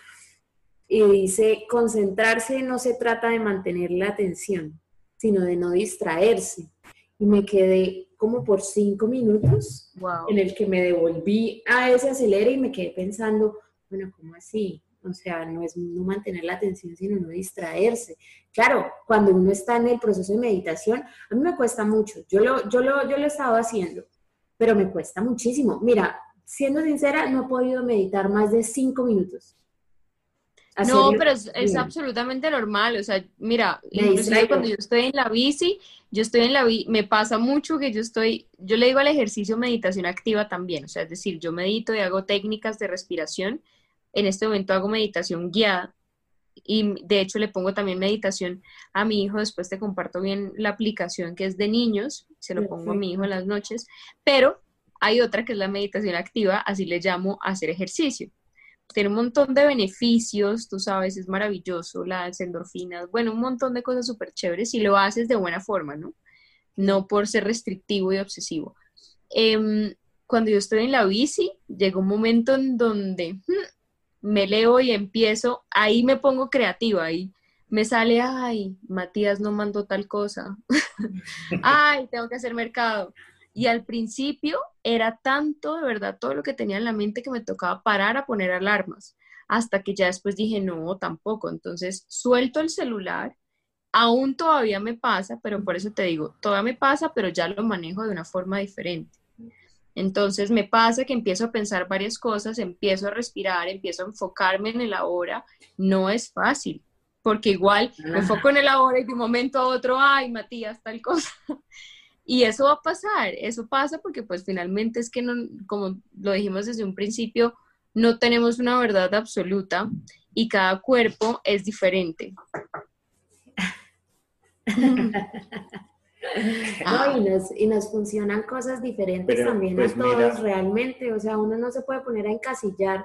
y dice, concentrarse no se trata de mantener la atención, sino de no distraerse. Y me quedé como por cinco minutos en el que me devolví a ese acelere y me quedé pensando, bueno, ¿cómo así? O sea, no es no mantener la atención, sino no distraerse. Claro, cuando uno está en el proceso de meditación, a mí me cuesta mucho. Yo lo, yo lo, yo lo he estado haciendo, pero me cuesta muchísimo. Mira, siendo sincera, no he podido meditar más de cinco minutos. No, pero es, absolutamente normal. O sea, mira, cuando yo estoy en la bici, yo estoy en la vida, me pasa mucho que yo estoy, yo le digo al ejercicio meditación activa también, o sea, es decir, yo medito y hago técnicas de respiración, en este momento hago meditación guiada y de hecho le pongo también meditación a mi hijo, después te comparto bien la aplicación que es de niños, se lo pongo a mi hijo en las noches, pero hay otra que es la meditación activa, así le llamo hacer ejercicio tiene un montón de beneficios, tú sabes, es maravilloso, las endorfinas, bueno, un montón de cosas súper chéveres si lo haces de buena forma, ¿no? No por ser restrictivo y obsesivo. Em, cuando yo estoy en la bici, llega un momento en donde hmm, me leo y empiezo, ahí me pongo creativa, ahí me sale, ay, Matías no mandó tal cosa, ay, tengo que hacer mercado, y al principio era tanto, de verdad, todo lo que tenía en la mente que me tocaba parar a poner alarmas, hasta que ya después dije, no, tampoco. Entonces, suelto el celular, aún todavía me pasa, pero por eso te digo, todavía me pasa, pero ya lo manejo de una forma diferente. Entonces me pasa que empiezo a pensar varias cosas, empiezo a respirar, empiezo a enfocarme en el ahora. No es fácil, porque igual me enfoco en el ahora y de un momento a otro, ay, Matías, tal cosa. Y eso va a pasar, eso pasa porque pues finalmente es que, no, como lo dijimos desde un principio, no tenemos una verdad absoluta y cada cuerpo es diferente. y, nos, funcionan cosas diferentes también a pues, todos realmente, o sea, uno no se puede poner a encasillar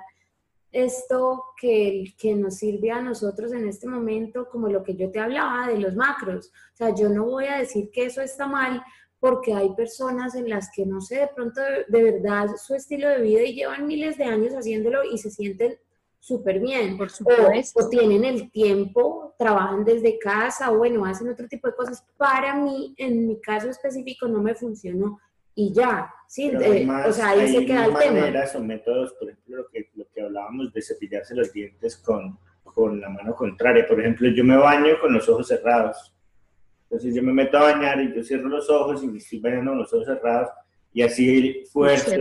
esto que, que nos sirve a nosotros en este momento, como lo que yo te hablaba de los macros. O sea, yo no voy a decir que eso está mal, porque hay personas en las que no sé, de pronto de, verdad su estilo de vida y llevan miles de años haciéndolo y se sienten súper bien. Por supuesto. O, tienen el tiempo, trabajan desde casa, o bueno, hacen otro tipo de cosas. Para mí, en mi caso específico, no me funcionó y ya, sí, eh, o sea, ahí se queda el tema. maneras o métodos, por ejemplo, lo que, lo que hablábamos de cepillarse los dientes con, con la mano contraria. Por ejemplo, yo me baño con los ojos cerrados entonces yo me meto a bañar y yo cierro los ojos y me estoy bañando con los ojos cerrados y así fuerzo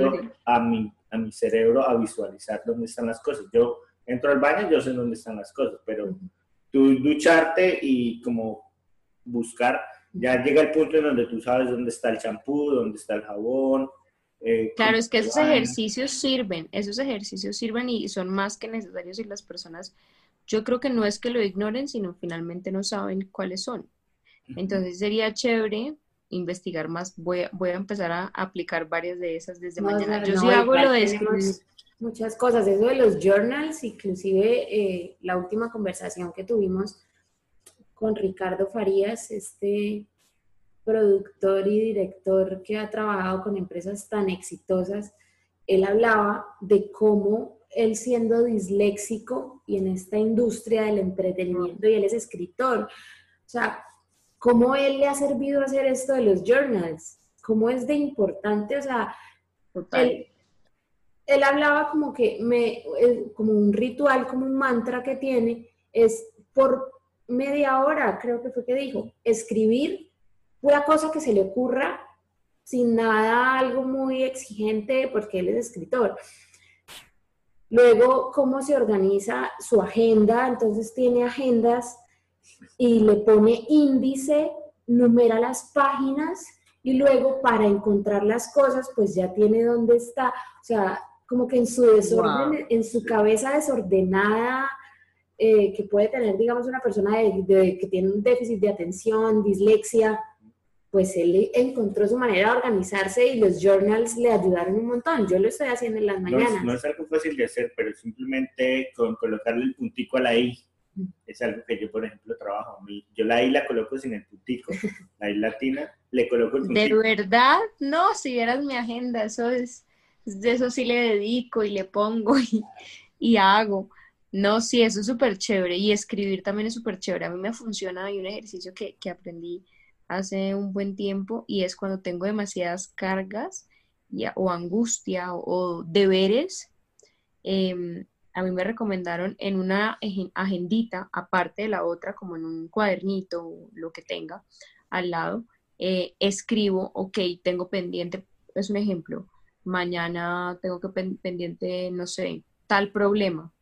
a mi, a mi cerebro a visualizar dónde están las cosas. Yo entro al baño y yo sé dónde están las cosas, pero tú ducharte y como buscar, ya llega el punto en donde tú sabes dónde está el champú, dónde está el jabón. Eh, claro, es que esos ejercicios sirven, esos ejercicios sirven y son más que necesarios y las personas, yo creo que no es que lo ignoren, sino finalmente no saben cuáles son. Entonces sería chévere investigar más. Voy voy a empezar a aplicar varias de esas desde mañana. Yo sí hago lo de escribir. Muchas cosas, eso de los journals, inclusive eh, la última conversación que tuvimos con Ricardo Farías, este productor y director que ha trabajado con empresas tan exitosas, él hablaba de cómo él siendo disléxico y en esta industria del entretenimiento y él es escritor, o sea, cómo él le ha servido hacer esto de los journals, cómo es de importante, o sea, él, él, hablaba como que me, como un ritual, como un mantra que tiene, es por media hora, creo que fue que dijo, escribir una cosa que se le ocurra sin nada, algo muy exigente, porque él es escritor. Luego, cómo se organiza su agenda, entonces tiene agendas y le pone índice, numera las páginas y luego para encontrar las cosas, pues ya tiene dónde está. O sea, como que en su desorden, en su cabeza desordenada, eh, que puede tener, digamos, una persona que tiene un déficit de atención, dislexia, pues él encontró su manera de organizarse y los journals le ayudaron un montón. Yo lo estoy haciendo en las mañanas. No es, algo fácil de hacer, pero simplemente con colocarle el puntico a la I. es algo que yo, por ejemplo, trabajo. Yo la I la coloco sin el puntico. La I latina le coloco el puntico. ¿De verdad? No, si vieras mi agenda, eso es, de eso sí le dedico y le pongo y, y hago. No, sí, eso es súper chévere. Y escribir también es súper chévere. A mí me funciona. Hay un ejercicio que, que aprendí hace un buen tiempo y es cuando tengo demasiadas cargas o angustia o, deberes. Em, a mí me recomendaron en una agendita, aparte de la otra, como en un cuadernito o lo que tenga al lado, eh, escribo, ok, tengo pendiente, es un ejemplo, mañana tengo que pendiente, no sé, tal problema.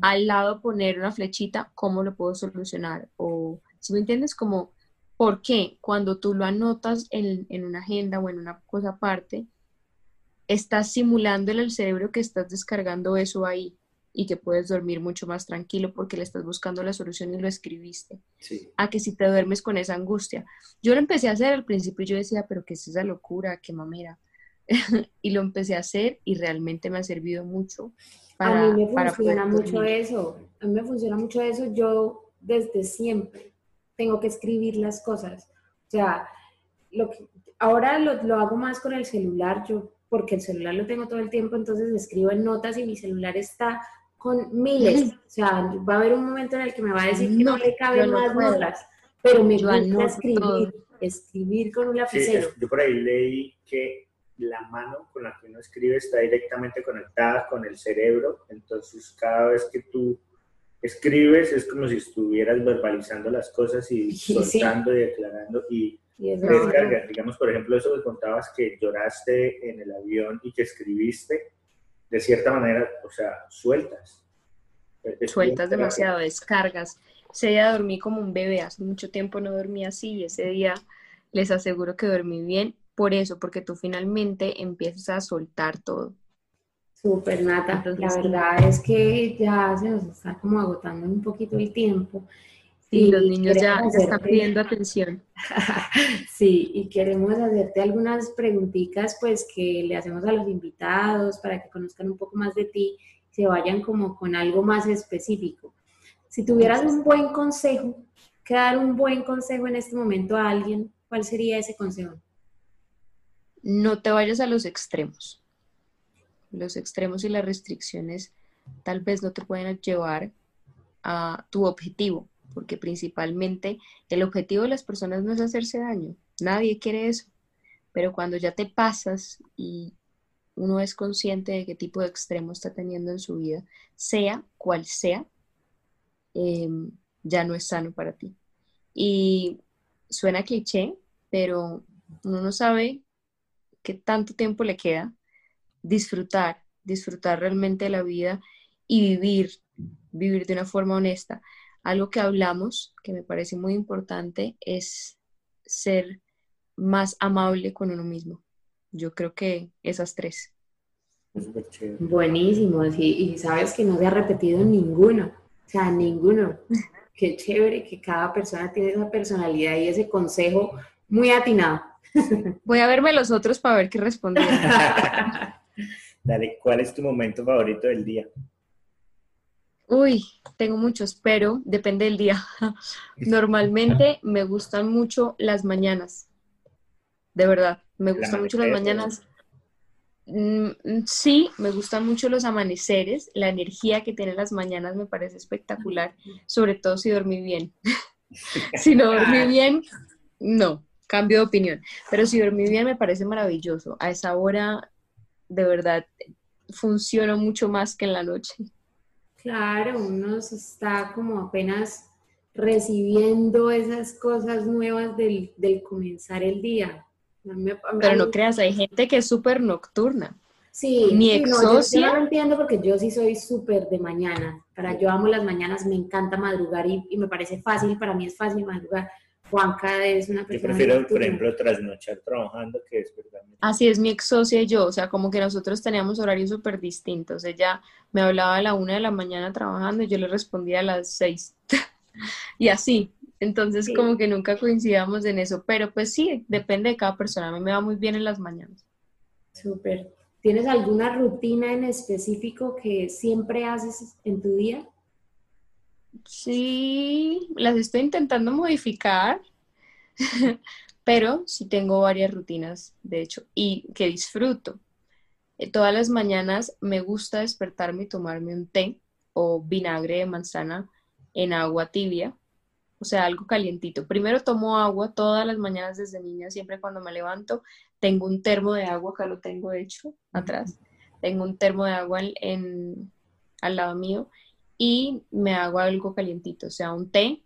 Al lado poner una flechita, ¿cómo lo puedo solucionar? O, si me entiendes, como porque cuando tú lo anotas en, una agenda o en una cosa aparte, estás simulando en el cerebro que estás descargando eso ahí y que puedes dormir mucho más tranquilo porque le estás buscando la solución y lo escribiste. A que si te duermes con esa angustia. Yo lo empecé a hacer al principio y yo decía, pero ¿qué es esa locura? ¿Qué mamera? y lo empecé a hacer y realmente me ha servido mucho. Para, a mí me funciona mucho eso. A mí me funciona mucho eso. Yo desde siempre tengo que escribir las cosas. O sea, lo que, ahora lo, lo, hago más con el celular, yo, porque el celular lo tengo todo el tiempo, entonces escribo en notas y mi celular está con miles. O sea, va a haber un momento en el que me va a decir que no, le caben más notas, pero me gusta escribir, escribir con un lapicero. yo por ahí leí que la mano con la que uno escribe está directamente conectada con el cerebro, entonces cada vez que tú escribes es como si estuvieras verbalizando las cosas y soltando y declarando y, descargas. Digamos, por ejemplo, eso que contabas que lloraste en el avión y que escribiste, de cierta manera, o sea, sueltas. sueltas demasiado, descargas. Ese día dormí como un bebé, hace mucho tiempo no dormí así y ese día les aseguro que dormí bien por eso, porque tú finalmente empiezas a soltar todo. Súper, Nata. la verdad es que ya se nos está como agotando un poquito el tiempo. Y los niños ya están pidiendo atención. sí, y queremos hacerte algunas preguntitas pues que le hacemos a los invitados para que conozcan un poco más de ti, se vayan como con algo más específico. Si tuvieras un buen consejo, que dar un buen consejo en este momento a alguien, ¿cuál sería ese consejo? No te vayas a los extremos los extremos y las restricciones tal vez no te pueden llevar a tu objetivo, porque principalmente el objetivo de las personas no es hacerse daño, nadie quiere eso, pero cuando ya te pasas y uno es consciente de qué tipo de extremo está teniendo en su vida, sea cual sea, em, ya no es sano para ti. Y suena cliché, pero uno no sabe qué tanto tiempo le queda disfrutar, disfrutar realmente la vida y vivir, vivir de una forma honesta. Algo que hablamos, que me parece muy importante, es ser más amable con uno mismo. Yo creo que esas tres. Buenísimo, y sabes que no se ha repetido ninguno, o sea, ninguno. Qué chévere que cada persona tiene esa personalidad y ese consejo muy atinado. Voy a verme los otros para ver qué respondieron. Dale, ¿cuál es tu momento favorito del día? Uy, tengo muchos, pero depende del día. Normalmente me gustan mucho las mañanas. de verdad. Me gustan mucho las mañanas. Mm, mm, sí, me gustan mucho los amaneceres, la energía que tienen las mañanas me parece espectacular, sobre todo si dormí bien. si no dormí bien, no, cambio de opinión. Pero si dormí bien me parece maravilloso. A esa hora, de verdad, funciona mucho más que en la noche. Claro, uno está como apenas recibiendo esas cosas nuevas del, del comenzar el día. Pero no creas, hay gente que es súper nocturna. Sí, mi exocia. No, yo, lo entiendo porque yo sí soy súper de mañana. Para yo amo las mañanas, me encanta madrugar y, y, me parece fácil, para mí es fácil madrugar. Juanca es una persona. Yo prefiero, por ejemplo, trasnochar trabajando que despertarme. Así es mi ex socia y yo, o sea, como que nosotros teníamos horarios súper distintos. Ella me hablaba a la una de la mañana trabajando y yo le respondía a las seis. y así. Entonces, como que nunca coincidíamos en eso. Pero pues sí, depende de cada persona. A mí me va muy bien en las mañanas. Súper. ¿Tienes alguna rutina en específico que siempre haces en tu día? Sí, las estoy intentando modificar, pero sí tengo varias rutinas, de hecho, y que disfruto. Eh, todas las mañanas me gusta despertarme y tomarme un té o vinagre de manzana en agua tibia, o sea, algo calientito. Primero tomo agua todas las mañanas desde niña, siempre cuando me levanto, tengo un termo de agua, acá lo tengo hecho atrás, tengo un termo de agua en, al lado mío y me hago algo calientito, o sea, un té.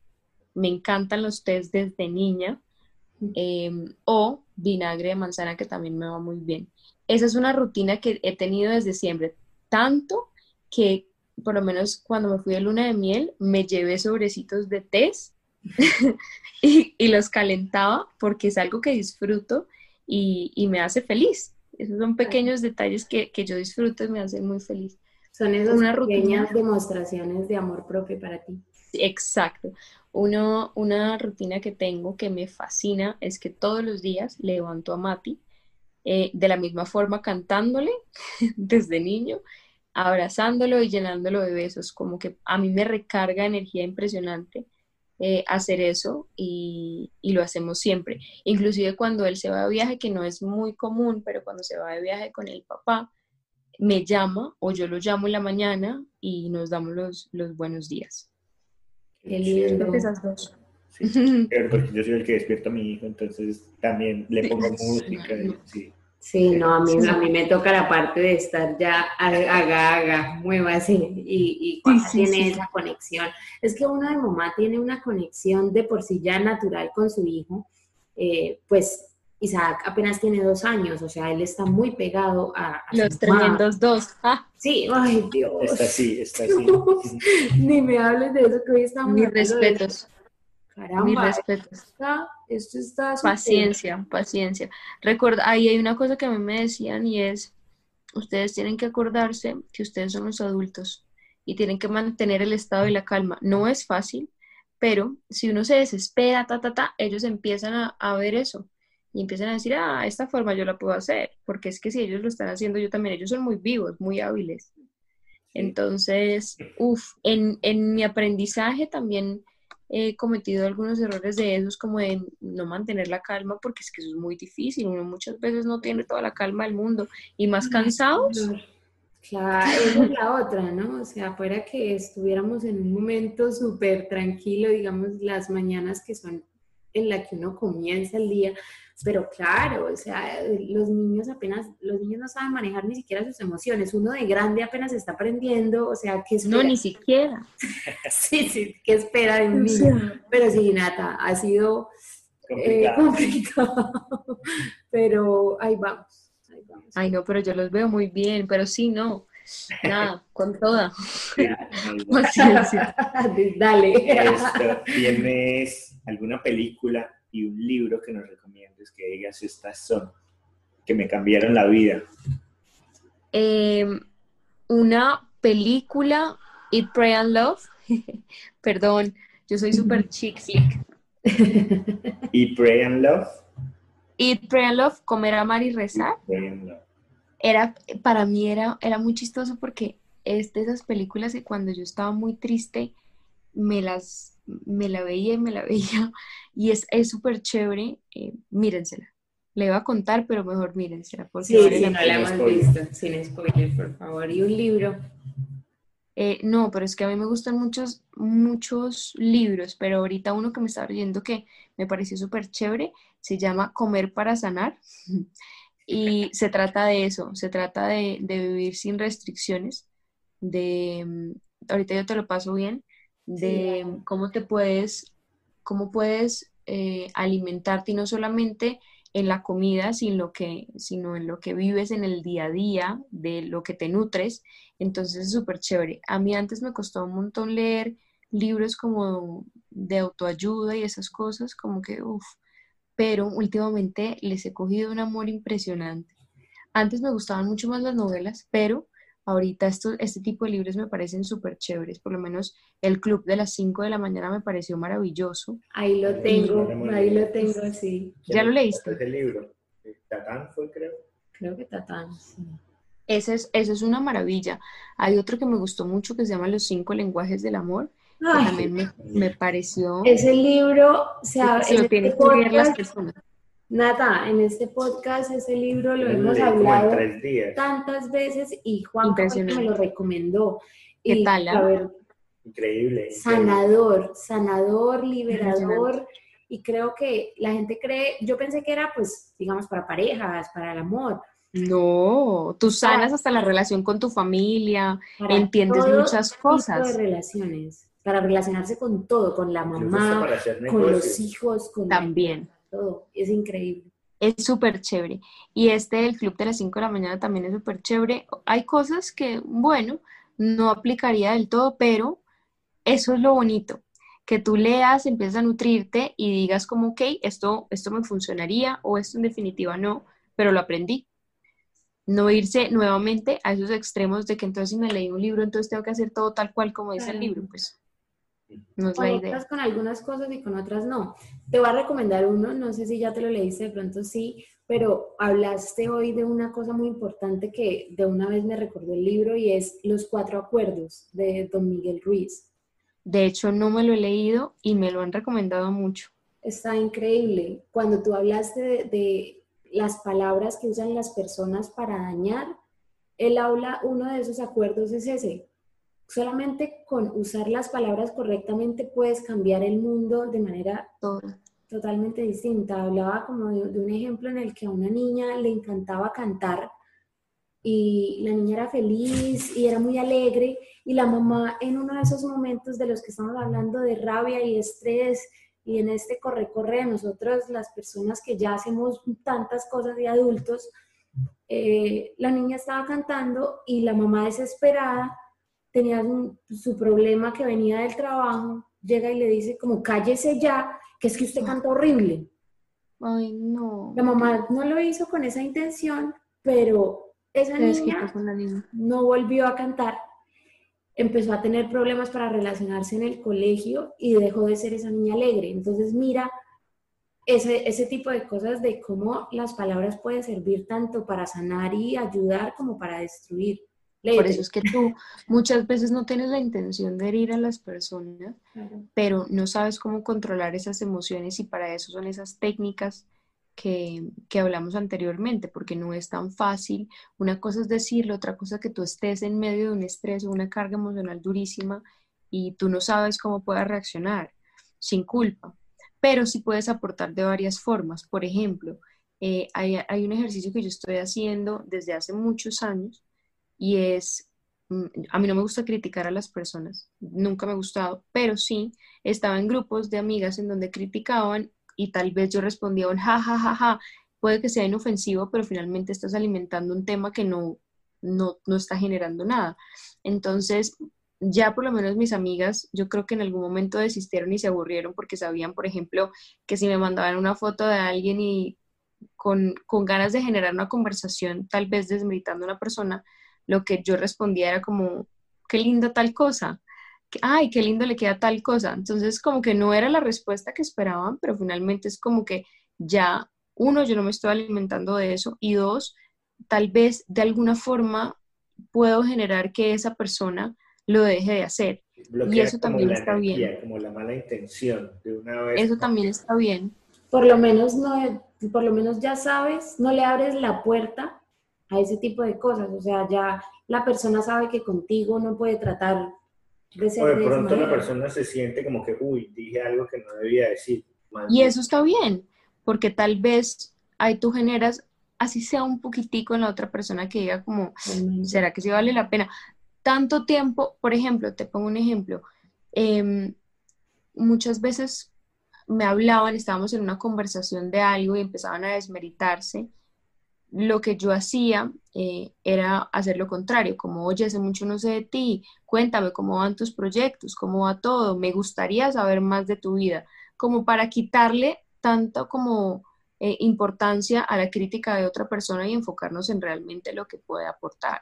Me encantan los tés desde niña em, o vinagre de manzana que también me va muy bien. Esa es una rutina que he tenido desde siempre, tanto que por lo menos cuando me fui de luna de miel me llevé sobrecitos de tés y, los calentaba porque es algo que disfruto y, me hace feliz. Esos son pequeños detalles que, que yo disfruto y me hacen muy feliz. Son esas una pequeñas demostraciones de amor propio para ti. Exacto. Uno, una rutina que tengo que me fascina es que todos los días levanto a Mati eh, de la misma forma cantándole desde niño, abrazándolo y llenándolo de besos. Como que a mí me recarga energía impresionante eh, hacer eso y, y, lo hacemos siempre. Inclusive cuando él se va de viaje, que no es muy común, pero cuando se va de viaje con el papá, me llama o yo lo llamo en la mañana y nos damos los, los buenos días. Qué lindo. esas dos. Sí, porque yo soy el que despierta a mi hijo, entonces también le pongo música. Sí. Sí, no, a mí, a mí me toca la parte de estar ya haga, haga, muévase y, y tiene esa conexión. Es que uno de mamá tiene una conexión de por sí ya natural con su hijo, eh, pues Isaac apenas tiene dos años, o sea, él está muy pegado a... Los tremendos dos. Ah. Sí, ay Dios. Está así, está así. Ni me hables de eso, que hoy estamos... Mis respetos. Caramba, Mis respetos. Esto está, paciencia, paciencia. Recuerda, ahí hay una cosa que a mí me decían y es, ustedes tienen que acordarse que ustedes son los adultos y tienen que mantener el estado y la calma. No es fácil, pero si uno se desespera, ta, ta, ta, ellos empiezan a, a ver eso y empiezan a decir, ah, esta forma yo la puedo hacer, porque es que si ellos lo están haciendo, yo también, ellos son muy vivos, muy hábiles. Entonces, uff, en, en, mi aprendizaje también he cometido algunos errores de esos, como de no mantener la calma, porque es que eso es muy difícil, uno muchas veces no tiene toda la calma del mundo, y más cansados. Claro, esa es la otra, ¿no? O sea, fuera que estuviéramos en un momento súper tranquilo, digamos, las mañanas que son en la que uno comienza el día, pero claro, o sea, los niños apenas, los niños no saben manejar ni siquiera sus emociones. Uno de grande apenas está aprendiendo, o sea, ¿qué No, ni siquiera. sí, sí, ¿qué espera de un niño? Pero sí, Nata, ha sido eh, complicado. pero ahí vamos, ahí vamos. Ay, no, pero yo los veo muy bien, pero sí, no. Nada, con toda. Dale. ¿Tienes alguna película y un libro que nos que digas estas son, que me cambiaron la vida? Em, una película, Eat, Pray and Love. Perdón, yo soy súper chick flick. Eat, Pray and Love. Eat, Pray and Love, comer, amar y rezar. Era, para mí era, era muy chistoso porque es de esas películas que cuando yo estaba muy triste me las me la veía y me la veía y es súper chévere, eh, mírensela, le iba a contar, pero mejor miren, será porque sí, sí, no la hemos visto, sin spoiler, por favor. ¿Y un libro? Eh, no, pero es que a mí me gustan muchos, muchos libros, pero ahorita uno que me estaba leyendo que me pareció súper chévere se llama Comer para sanar y se trata de eso, se trata de, de vivir sin restricciones, de, mm, ahorita yo te lo paso bien, de cómo te puedes, cómo puedes eh, alimentarte y no solamente en la comida, sino, que, sino en lo que vives en el día a día, de lo que te nutres. Entonces es súper chévere. A mí antes me costó un montón leer libros como de autoayuda y esas cosas, como que, uff, pero últimamente les he cogido un amor impresionante. Antes me gustaban mucho más las novelas, pero ahorita esto, este tipo de libros me parecen súper chéveres, por lo menos el club de las 5 de la mañana me pareció maravilloso. Ahí lo tengo, ahí lo tengo, sí. ¿Ya lo leíste? el libro? Tatán fue, creo. Creo que Tatán, sí. Ese es, eso es una maravilla. Hay otro que me gustó mucho que se llama Los cinco lenguajes del amor. que también me, pareció. Ese libro, o sea, se lo tienen que leer las personas. Nada, en este podcast ese libro lo hemos hablado tantas veces y Juan me lo recomendó. ¿Qué tal? Ah? increíble. Sanador, sanador, liberador. Y creo que la gente cree, yo pensé que era pues, digamos, para parejas, para el amor. No, tú sanas hasta la relación con tu familia, entiendes muchas cosas. Tipo de relaciones, para relacionarse con todo, con la mamá, con los hijos, con también todo. Es increíble. Es súper chévere. Y este del club de las 5 de la mañana también es súper chévere. Hay cosas que, bueno, no aplicaría del todo, pero eso es lo bonito. Que tú leas, empiezas a nutrirte y digas como, ok, esto, esto me funcionaría o esto en definitiva no, pero lo aprendí. No irse nuevamente a esos extremos de que entonces si me leí un libro, entonces tengo que hacer todo tal cual como dice el libro. Pues no con algunas cosas y con otras no. Te voy a recomendar uno, no sé si ya te lo leíste, de pronto sí, pero hablaste hoy de una cosa muy importante que de una vez me recordó el libro y es Los Cuatro Acuerdos de Don Miguel Ruiz. De hecho, no me lo he leído y me lo han recomendado mucho. Está increíble. Cuando tú hablaste de, de las palabras que usan las personas para dañar, él habla, uno de esos acuerdos es ese, solamente con usar las palabras correctamente puedes cambiar el mundo de manera totalmente distinta. Hablaba como de, un ejemplo en el que a una niña le encantaba cantar y la niña era feliz y era muy alegre y la mamá en uno de esos momentos de los que estamos hablando de rabia y estrés y en este corre-corre de nosotros, las personas que ya hacemos tantas cosas de adultos, eh, la niña estaba cantando y la mamá desesperada tenía su problema que venía del trabajo, llega y le dice como cállese ya, que es que usted canta horrible. Ay, no. La mamá no lo hizo con esa intención, pero esa niña no volvió a cantar. Empezó a tener problemas para relacionarse en el colegio y dejó de ser esa niña alegre. Entonces mira ese, ese tipo de cosas de cómo las palabras pueden servir tanto para sanar y ayudar como para destruir. Por eso es que tú muchas veces no tienes la intención de herir a las personas, pero no sabes cómo controlar esas emociones y para eso son esas técnicas que, que, hablamos anteriormente, porque no es tan fácil. Una cosa es decirlo, otra cosa que tú estés en medio de un estrés o una carga emocional durísima y tú no sabes cómo puedas reaccionar sin culpa, pero sí puedes aportar de varias formas. Por ejemplo, eh, hay, hay un ejercicio que yo estoy haciendo desde hace muchos años y es, mm, a mí no me gusta criticar a las personas, nunca me ha gustado, pero sí estaba en grupos de amigas en donde criticaban y tal vez yo respondía un ja, ja, ja, ja, puede que sea inofensivo, pero finalmente estás alimentando un tema que no, no, no está generando nada. Entonces, ya por lo menos mis amigas, yo creo que en algún momento desistieron y se aburrieron porque sabían, por ejemplo, que si me mandaban una foto de alguien y con, con ganas de generar una conversación, tal vez desmeritando a una persona, lo que yo respondía era como, qué linda tal cosa, ay, qué lindo le queda tal cosa. Entonces, como que no era la respuesta que esperaban, pero finalmente es como que ya, uno, yo no me estoy alimentando de eso, y dos, tal vez de alguna forma puedo generar que esa persona lo deje de hacer. y eso también está bien. Como la mala intención de una vez. Eso también está bien. Por lo menos no, por lo menos ya sabes, no le abres la puerta a ese tipo de cosas. O sea, ya la persona sabe que contigo no puede tratar de ser. O de pronto la persona se siente como que, uy, dije algo que no debía decir. Y eso está bien, porque tal vez ahí tú generas, así sea un poquitico en la otra persona que diga como, ¿será que sí vale la pena? Tanto tiempo, por ejemplo, te pongo un ejemplo, em, muchas veces me hablaban, estábamos en una conversación de algo y empezaban a desmeritarse. Lo que yo hacía eh, era hacer lo contrario, como, oye, hace mucho no sé de ti, cuéntame cómo van tus proyectos, cómo va todo, me gustaría saber más de tu vida, como para quitarle tanto como eh, importancia a la crítica de otra persona y enfocarnos en realmente lo que puede aportar.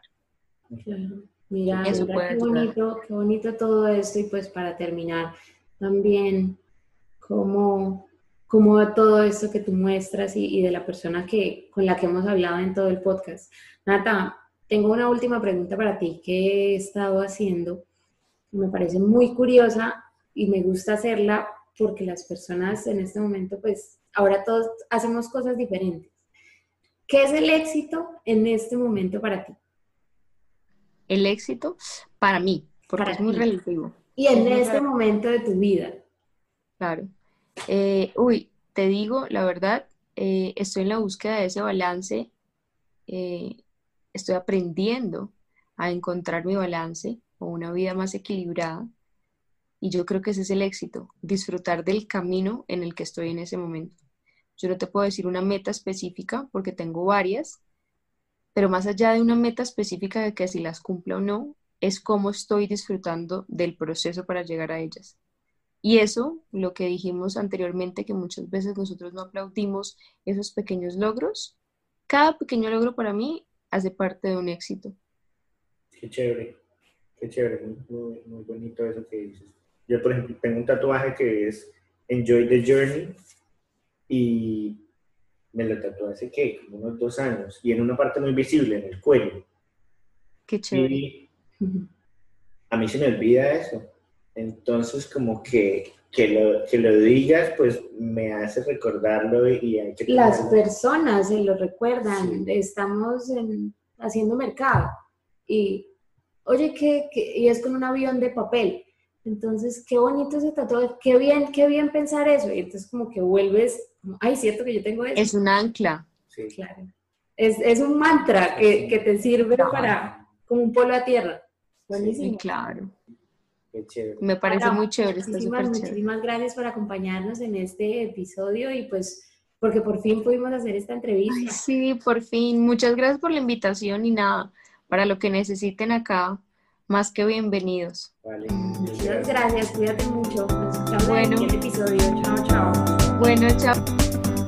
Mira, qué, bonito, qué bonito todo esto y pues para terminar también cómo, cómo todo esto que tú muestras y, de la persona que, con la que hemos hablado en todo el podcast. Nata, tengo una última pregunta para ti que he estado haciendo. Me parece muy curiosa y me gusta hacerla porque las personas en este momento, pues ahora todos hacemos cosas diferentes. ¿Qué es el éxito en este momento para ti? El éxito para mí, porque es muy relativo. Y en este momento de tu vida. Claro. Eh, uy, te digo, la verdad, eh, estoy en la búsqueda de ese balance. Eh, estoy aprendiendo a encontrar mi balance o una vida más equilibrada. Y yo creo que ese es el éxito, disfrutar del camino en el que estoy en ese momento. Yo no te puedo decir una meta específica porque tengo varias, pero más allá de una meta específica de que si las cumplo o no, es cómo estoy disfrutando del proceso para llegar a ellas. Y eso, lo que dijimos anteriormente, que muchas veces nosotros no aplaudimos esos pequeños logros, cada pequeño logro para mí hace parte de un éxito. Qué chévere, qué chévere, muy, muy bonito eso que dices. Yo, por ejemplo, tengo un tatuaje que es Enjoy the Journey y me lo tatué hace, ¿qué? Como unos dos años y en una parte muy visible, en el cuello. Qué chévere. a mí se me olvida eso entonces, como que, que, lo, que lo digas, pues me hace recordarlo y hay que... Las personas se lo recuerdan, estamos en, haciendo mercado y, oye, que, y es con un avión de papel. Entonces, qué bonito ese tatuaje, qué bien, qué bien pensar eso. Y entonces como que vuelves, ay, cierto que yo tengo eso. Es un ancla. Sí. Claro. Es, es un mantra que, que te sirve para, como un polo a tierra. Buenísimo. Sí, claro. Me parece muy chévere. Muchísimas, muchísimas gracias por acompañarnos en este episodio y pues porque por fin pudimos hacer esta entrevista. sí, por fin. Muchas gracias por la invitación y nada, para lo que necesiten acá, más que bienvenidos. Vale. Muchas gracias, cuídate mucho. Nos escuchamos bueno. en el episodio. Chao, chao. Bueno, chao.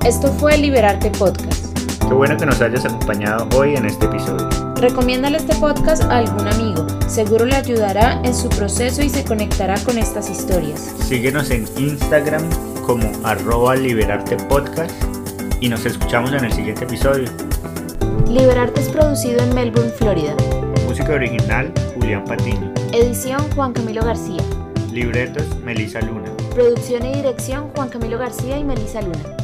Esto fue Liberarte Podcast. Qué bueno que nos hayas acompañado hoy en este episodio. Recomiéndale este podcast a algún amigo. Seguro le ayudará en su proceso y se conectará con estas historias. Síguenos en Instagram como arroba liberarte podcast y nos escuchamos en el siguiente episodio. Liberarte es producido en Melbourne, Florida. Música original Julián Patiño. Edición Juan Camilo García. Libretos Melisa Luna. Producción y dirección Juan Camilo García y Melisa Luna.